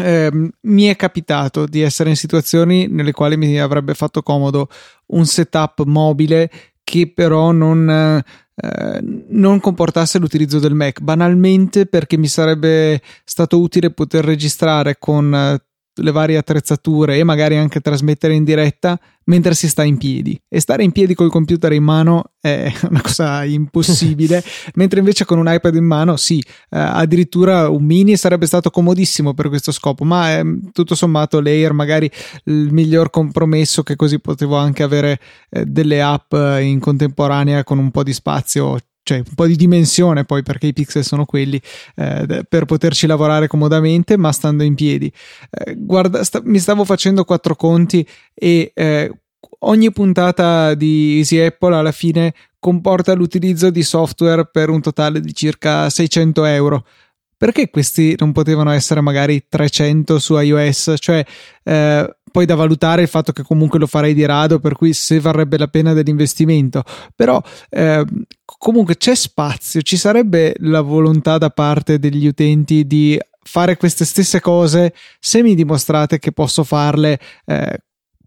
eh, mi è capitato di essere in situazioni nelle quali mi avrebbe fatto comodo un setup mobile che però non eh, non comportasse l'utilizzo del Mac, banalmente perché mi sarebbe stato utile poter registrare con eh, le varie attrezzature e magari anche trasmettere in diretta mentre si sta in piedi. E stare in piedi col computer in mano è [laughs] una cosa impossibile [laughs] mentre invece con un iPad in mano sì eh, addirittura un mini sarebbe stato comodissimo per questo scopo ma è, tutto sommato layer magari il miglior compromesso che così potevo anche avere eh, delle app in contemporanea con un po' di spazio cioè un po' di dimensione poi perché i pixel sono quelli eh, per poterci lavorare comodamente ma stando in piedi. Eh, guarda sta, mi stavo facendo quattro conti e eh, ogni puntata di Easy Apple alla fine comporta l'utilizzo di software per un totale di circa 600 euro perché questi non potevano essere magari 300 su iOS cioè eh, poi da valutare il fatto che comunque lo farei di rado, per cui se varrebbe la pena dell'investimento. Però eh, comunque c'è spazio, ci sarebbe la volontà da parte degli utenti di fare queste stesse cose se mi dimostrate che posso farle eh,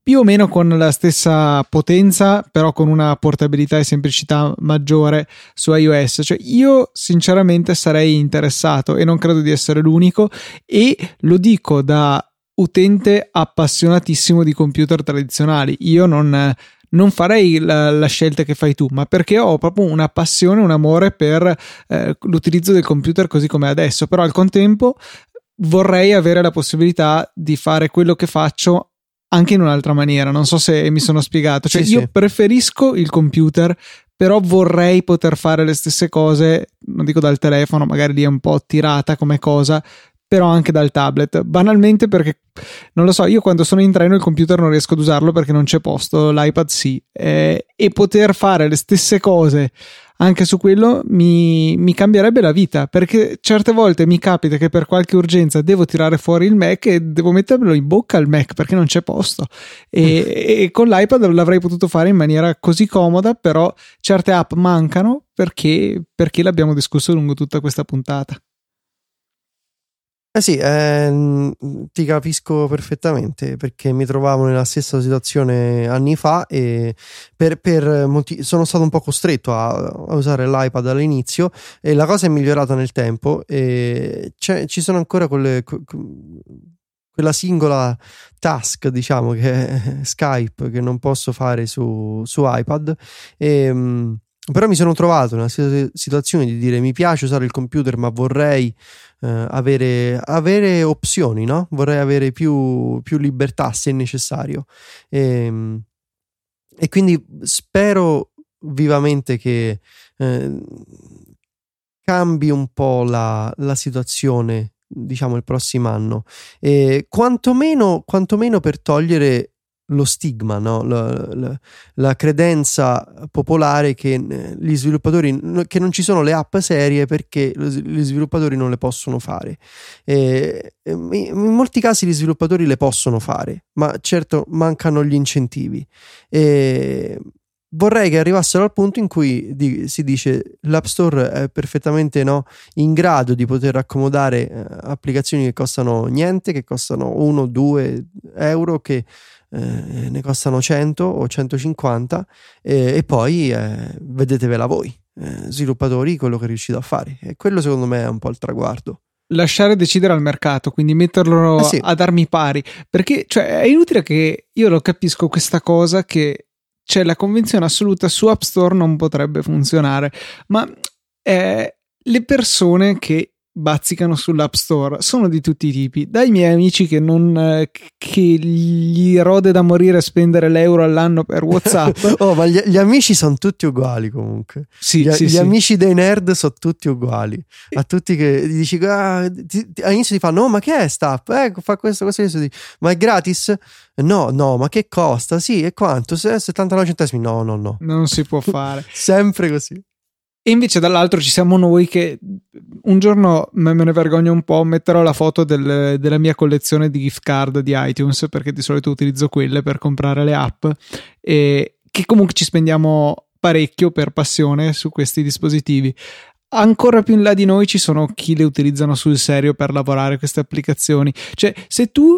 più o meno con la stessa potenza, però con una portabilità e semplicità maggiore su iOS. Cioè, io sinceramente sarei interessato e non credo di essere l'unico. E lo dico da utente appassionatissimo di computer tradizionali. Io non non farei la, la, scelta che fai tu, ma perché ho proprio una passione, un amore per eh, l'utilizzo del computer così come adesso. Però al contempo vorrei avere la possibilità di fare quello che faccio anche in un'altra maniera. Non so se mi sono spiegato. Cioè, sì, io sì. preferisco il computer, però vorrei poter fare le stesse cose, non dico dal telefono, magari lì è un po' tirata come cosa, però anche dal tablet. Banalmente perché, non lo so, io quando sono in treno il computer non riesco ad usarlo perché non c'è posto, l'iPad sì. Eh, e poter fare le stesse cose anche su quello mi, mi, cambierebbe la vita perché certe volte mi capita che per qualche urgenza devo tirare fuori il Mac e devo mettermelo in bocca al Mac perché non c'è posto e, mm. e con l'iPad l'avrei potuto fare in maniera così comoda però certe app mancano perché, perché l'abbiamo discusso lungo tutta questa puntata eh sì, eh, ti capisco perfettamente perché mi trovavo nella stessa situazione anni fa e per, per molti, sono stato un po' costretto a, a, usare l'iPad all'inizio e la cosa è migliorata nel tempo e ci sono ancora quelle, quella singola task, diciamo, che è Skype che non posso fare su, su iPad e, però mi sono trovato nella situazione di dire mi piace usare il computer ma vorrei eh, avere, avere, opzioni, no? Vorrei avere più, più libertà se necessario. E, ehm, e, quindi spero vivamente che eh, cambi un po' la, la situazione diciamo il prossimo anno e quantomeno, quantomeno per togliere lo stigma, no? la, la, la, credenza popolare che eh, gli sviluppatori che non ci sono le app serie perché gli sviluppatori non le possono fare. E, in molti casi gli sviluppatori le possono fare, ma certo mancano gli incentivi. E vorrei che arrivassero al punto in cui di, si dice l'App Store è perfettamente no, in grado di poter accomodare eh, applicazioni che costano niente, che costano 1-2 euro, che eh, ne costano 100 o 150 eh, e poi eh, vedetevela voi, eh, sviluppatori, quello che riuscite a fare. E quello secondo me è un po' il traguardo lasciare decidere al mercato, quindi metterlo eh sì. ad armi pari, perché cioè, è inutile che io lo capisco questa cosa che c'è la convenzione assoluta su App Store non potrebbe funzionare, ma eh, le persone che bazzicano sull'App Store sono di tutti i tipi, dai miei amici che, non, eh, che gli rode da morire spendere l'euro all'anno per WhatsApp. [laughs] oh, ma gli, gli amici sono tutti uguali comunque. Sì, gli, sì, gli sì. amici dei nerd sono tutti uguali. A tutti che gli dici, ah, ti, ti, all'inizio ti fanno, no, ma che è sta app? Eh, fa questo, questo, questo. Ma è gratis? No, no, ma che costa? Sì, e quanto? 79 centesimi? No, no, no. Non si può fare. [laughs] Sempre così. E invece dall'altro ci siamo noi che un giorno me ne vergogno un po', metterò la foto del, della mia collezione di gift card di iTunes perché di solito utilizzo quelle per comprare le app e che comunque ci spendiamo parecchio per passione su questi dispositivi. Ancora più in là di noi ci sono chi le utilizzano sul serio per lavorare queste applicazioni. Cioè, se tu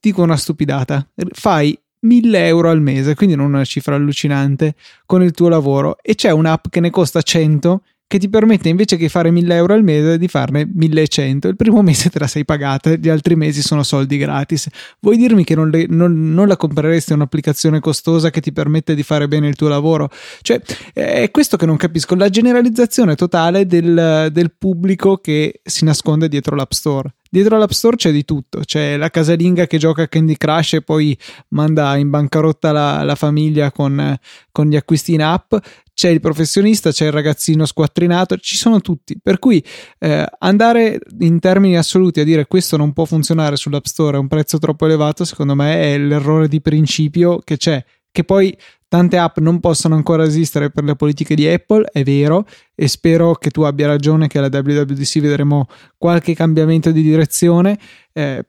dico una stupidata, fai 1000 euro al mese, quindi non una cifra allucinante con il tuo lavoro e c'è un'app che ne costa 100 che ti permette invece che fare 1000 euro al mese di farne 1100. Il primo [laughs] mese te la sei pagata, gli altri mesi sono soldi gratis. Vuoi dirmi che non, le, non, non la compreresti un'applicazione costosa che ti permette di fare bene il tuo lavoro? Cioè, è questo che non capisco, la generalizzazione totale del, del pubblico che si nasconde dietro l'App Store. Dietro all'App Store c'è di tutto, c'è la casalinga che gioca a Candy Crush e poi manda in bancarotta la, la famiglia con, con, gli acquisti in app, c'è il professionista, c'è il ragazzino squattrinato, ci sono tutti. Per cui eh, andare in termini assoluti a dire questo non può funzionare sull'App Store a un prezzo troppo elevato, secondo me è l'errore di principio che c'è che poi tante app non possono ancora esistere per le politiche di Apple, è vero, e spero che tu abbia ragione che alla WWDC vedremo qualche cambiamento di direzione. Eh,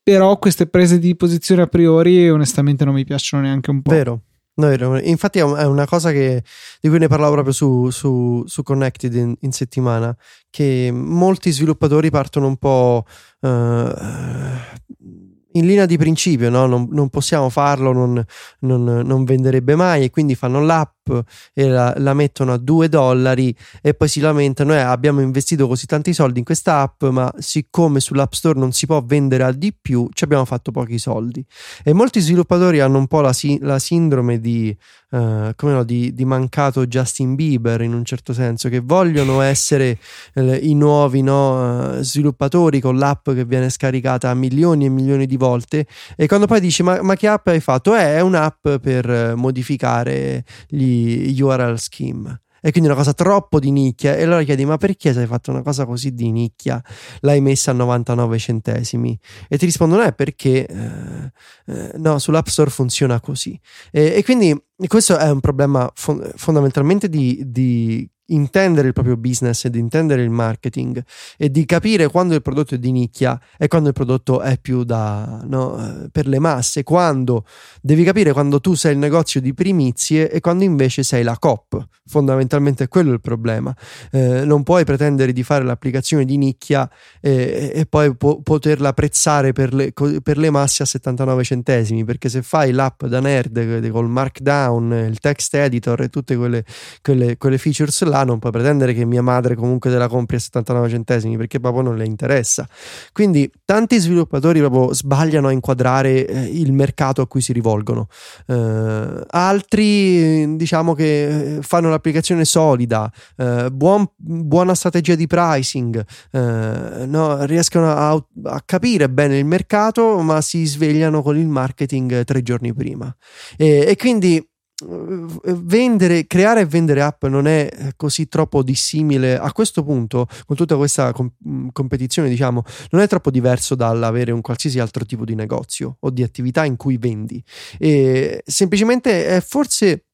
però queste prese di posizione a priori onestamente non mi piacciono neanche un po'. Vero. No, infatti è una cosa che, di cui ne parlavo proprio su, su, su Connected in, in, settimana, che molti sviluppatori partono un po' uh, in linea di principio no? non, non, possiamo farlo, non, non, non, venderebbe mai e quindi fanno l'app e la, la, mettono a 2 dollari e poi si lamentano eh, abbiamo investito così tanti soldi in questa app ma siccome sull'app store non si può vendere a di più ci abbiamo fatto pochi soldi e molti sviluppatori hanno un po' la, la sindrome di, uh, no, di, di, mancato Justin Bieber in un certo senso che vogliono [laughs] essere eh, i nuovi no, uh, sviluppatori con l'app che viene scaricata a milioni e milioni di volte e quando poi dici ma, ma che app hai fatto? Eh, è un'app per modificare gli URL scheme. E quindi una cosa troppo di nicchia. E allora chiedi ma perché se hai fatto una cosa così di nicchia l'hai messa a 99 centesimi? E ti rispondono è perché eh, eh, no sull'app store funziona così. E, e quindi questo è un problema fon- fondamentalmente di, di intendere il proprio business ed intendere il marketing e di capire quando il prodotto è di nicchia e quando il prodotto è più da, no, eh, per le masse, quando devi capire quando tu sei il negozio di primizie e quando invece sei la COP. Fondamentalmente è quello il problema. Eh, non puoi pretendere di fare l'applicazione di nicchia e, e poi po- poterla prezzare per le, per le, masse a 79 centesimi, perché se fai l'app da nerd col markdown, il text editor e tutte quelle, quelle, quelle features là, non puoi pretendere che mia madre comunque te la compri a 79 centesimi perché proprio non le interessa. Quindi tanti sviluppatori proprio sbagliano a inquadrare eh, il mercato a cui si rivolgono. Uh, altri diciamo che eh, fanno l'applicazione solida, uh, buon, buona strategia di pricing, uh, no, riescono a, a, capire bene il mercato ma si svegliano con il marketing tre giorni prima. E quindi vendere, creare e vendere app non è eh, così troppo dissimile a questo punto, con tutta questa com- mm, competizione, diciamo, non è troppo diverso dall'avere un qualsiasi altro tipo di negozio o di attività in cui vendi. E semplicemente è forse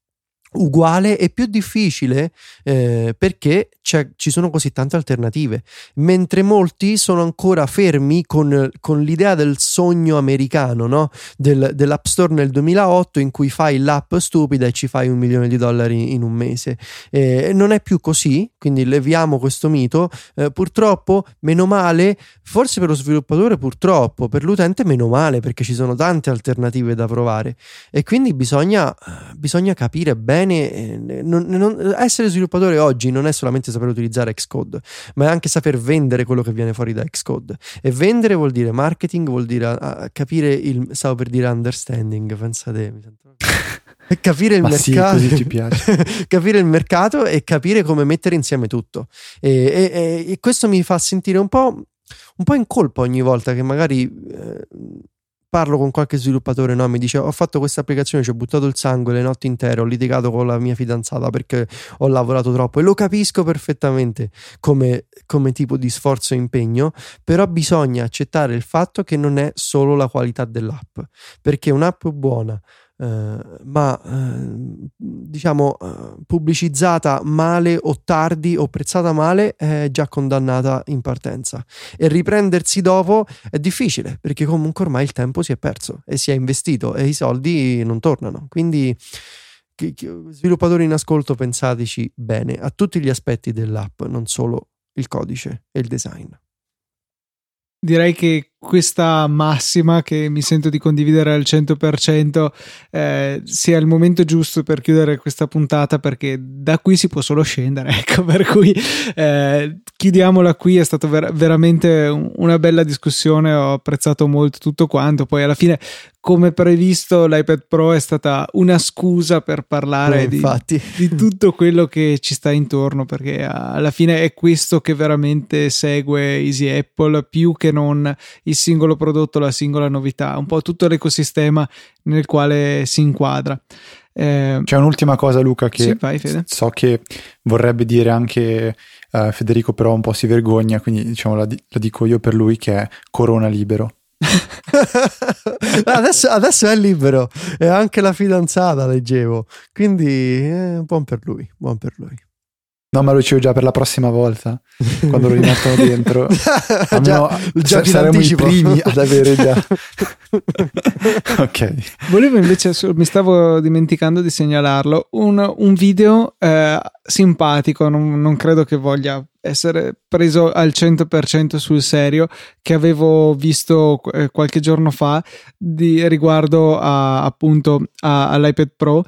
uguale e più difficile eh, perché ci sono così tante alternative, mentre molti sono ancora fermi con, con l'idea del sogno americano, no? del, dell'App Store nel 2008 in cui fai l'app stupida e ci fai un milione di dollari in un mese. Eh, non è più così, quindi leviamo questo mito. Eh, purtroppo, meno male, forse per lo sviluppatore purtroppo, per l'utente meno male perché ci sono tante alternative da provare e quindi bisogna, bisogna capire bene bene. Eh, non, non, essere sviluppatore oggi non è solamente saper utilizzare Xcode, ma è anche saper vendere quello che viene fuori da Xcode. E vendere vuol dire marketing, vuol dire uh, capire il. Stavo per dire understanding, pensate. Mi sento... [laughs] capire il Ma mercato, sì, [laughs] capire il mercato e capire come mettere insieme tutto. E, e, e questo mi fa sentire un po', un po', in colpa ogni volta che magari eh, parlo con qualche sviluppatore, no? mi dice ho fatto questa applicazione, ci ho buttato il sangue le notti intere, ho litigato con la mia fidanzata perché ho lavorato troppo e lo capisco perfettamente come, come tipo di sforzo e impegno, però bisogna accettare il fatto che non è solo la qualità dell'app, perché un'app buona eh, ma eh, diciamo eh, pubblicizzata male o tardi o prezzata male è già condannata in partenza. E riprendersi dopo è difficile perché comunque ormai il tempo si è perso e si è investito e i soldi non tornano. Quindi sviluppatori in ascolto pensateci bene a tutti gli aspetti dell'app non solo il codice e il design. Direi che questa massima che mi sento di condividere al 100% eh, sia il momento giusto per chiudere questa puntata perché da qui si può solo scendere [laughs] ecco per cui eh, chiudiamola qui è stata ver- veramente una bella discussione ho apprezzato molto tutto quanto. Poi alla fine come previsto l'iPad Pro è stata una scusa per parlare oh, di, di, tutto quello che ci sta intorno perché alla fine è questo che veramente segue Easy Apple più che non il singolo prodotto, la singola novità, un po' tutto l'ecosistema nel quale si inquadra. Eh, C'è un'ultima cosa Luca che sì, vai, so che vorrebbe dire anche uh, Federico però un po' si vergogna quindi diciamo la, la dico io per lui che è Corona Libero. [laughs] Adesso, adesso, è libero. E anche la fidanzata leggevo. Quindi eh, buon per lui buon per lui No, ma lo dicevo già per la prossima volta, quando lo rimettono dentro. [laughs] già, Almeno già sa- saremo i primi ad avere già. [laughs] ok. Volevo invece, mi stavo dimenticando di segnalarlo, un, un video eh, simpatico, non, non credo che voglia essere preso al 100% sul serio, che avevo visto eh, qualche giorno fa di, riguardo a, appunto a- all'iPad Pro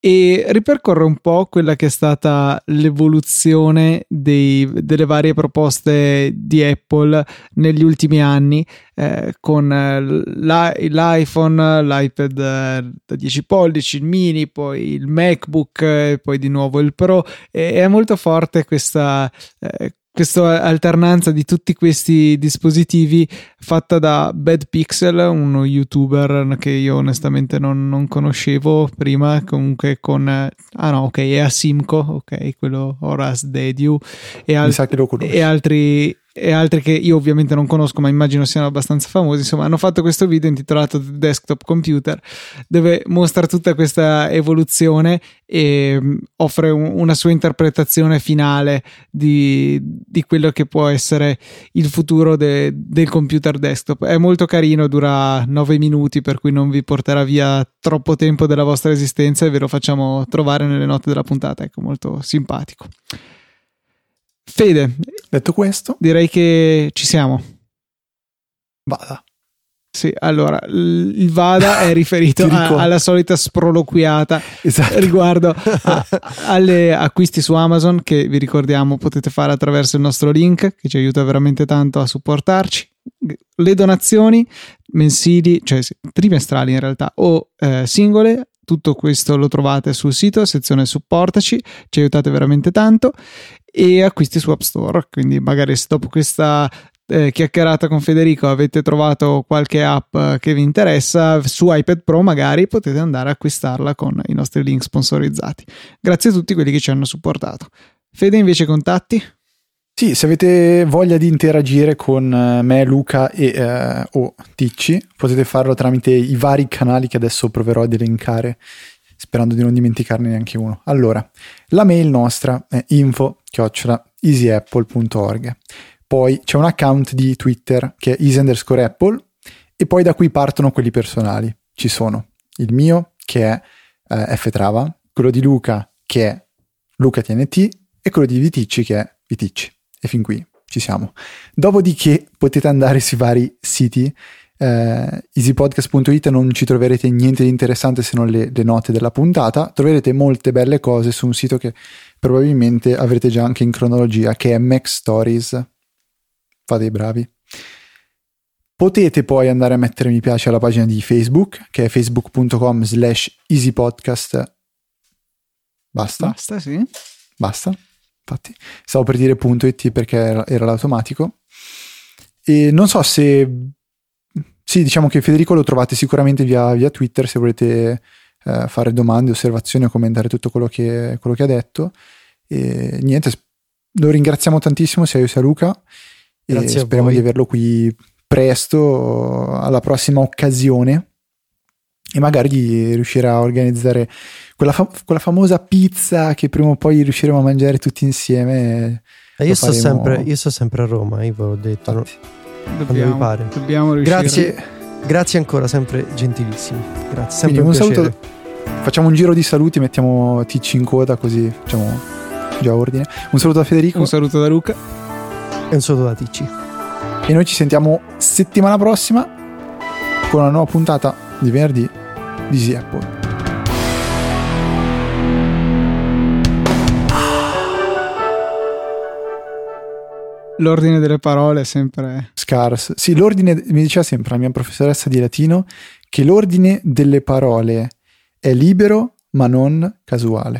e ripercorre un po' quella che è stata l'evoluzione dei- delle varie proposte di Apple negli ultimi anni eh, con eh, l'i- l'iPhone, l'iPad eh, da 10 pollici, il mini, poi il MacBook, e poi di nuovo il Pro. E è molto forte questa eh, questa alternanza di tutti questi dispositivi fatta da Bad Pixel, uno youtuber che io onestamente non, non conoscevo prima, comunque con... Ah no, ok, è Asimco, ok, quello Horace Dediu e, al- e altri e altri che io ovviamente non conosco ma immagino siano abbastanza famosi. Insomma hanno fatto questo video intitolato Desktop Computer dove mostra tutta questa evoluzione e mh, offre un- una sua interpretazione finale di, di quello che può essere il futuro de- del computer desktop. È molto carino dura 9 minuti per cui non vi porterà via troppo tempo della vostra esistenza e ve lo facciamo trovare nelle note della puntata. Ecco molto simpatico Fede, Detto questo, direi che ci siamo. vada. Sì, allora il VADA è [laughs] riferito a- alla solita sproloquiata Esatto. riguardo a- [laughs] alle acquisti su Amazon che vi ricordiamo potete fare attraverso il nostro link che ci aiuta veramente tanto a supportarci. Le donazioni mensili, cioè trimestrali in realtà o eh, singole, tutto questo lo trovate sul sito, sezione supportaci, ci aiutate veramente tanto e acquisti su App Store, quindi magari se dopo questa eh, chiacchierata con Federico avete trovato qualche app eh, che vi interessa su iPad Pro magari potete andare a acquistarla con i nostri link sponsorizzati. Grazie a tutti quelli che ci hanno supportato. Fede invece contatti Sì, se avete voglia di interagire con eh, me, Luca e eh, o Ticci, potete farlo tramite i vari canali che adesso proverò ad elencare, sperando di non dimenticarne neanche uno. Allora, la mail nostra è info-easyapple.org. Poi c'è un account di Twitter che è easy underscore apple e poi da cui partono quelli personali. Ci sono il mio che è eh, ftrava, quello di Luca che è lucatnt e quello di Viticci che è Viticci. E fin qui ci siamo. Dopodiché potete andare sui vari siti. Eh, easypodcast.it non ci troverete niente di interessante se non le, le note della puntata. Troverete molte belle cose su un sito che probabilmente avrete già anche in cronologia, che è Mac Stories. Fate i bravi. Potete poi andare a mettere mi piace alla pagina di Facebook, che è facebook.com slash easypodcast. Basta. basta sì Basta. Infatti, stavo per dire punto .it perché era, era l'automatico. E non so se... Sì, diciamo che Federico lo trovate sicuramente via, via Twitter se volete eh, fare domande, osservazioni o commentare tutto quello che, quello che ha detto. E niente, lo ringraziamo tantissimo sia io sia Luca. E Grazie a speriamo voi. di averlo qui presto, alla prossima occasione. E magari di riuscire a organizzare quella, fa- quella famosa pizza che prima o poi riusciremo a mangiare tutti insieme. Eh, io, sto sempre, io sto sempre a Roma, io ve l'ho detto. no? Dobbiamo, vi pare. dobbiamo riuscire Grazie. Grazie ancora, sempre gentilissimi. Grazie, sempre Quindi un, un piacere. saluto. Facciamo un giro di saluti, mettiamo Ticci in coda così facciamo già ordine. Un saluto a Federico un saluto da Luca E un saluto da Ticci. e noi ci sentiamo settimana prossima con una nuova puntata di venerdì di Apple. l'ordine delle parole è sempre Scars. Sì, l'ordine, mi diceva sempre la mia professoressa di latino che l'ordine delle parole è libero ma non casuale.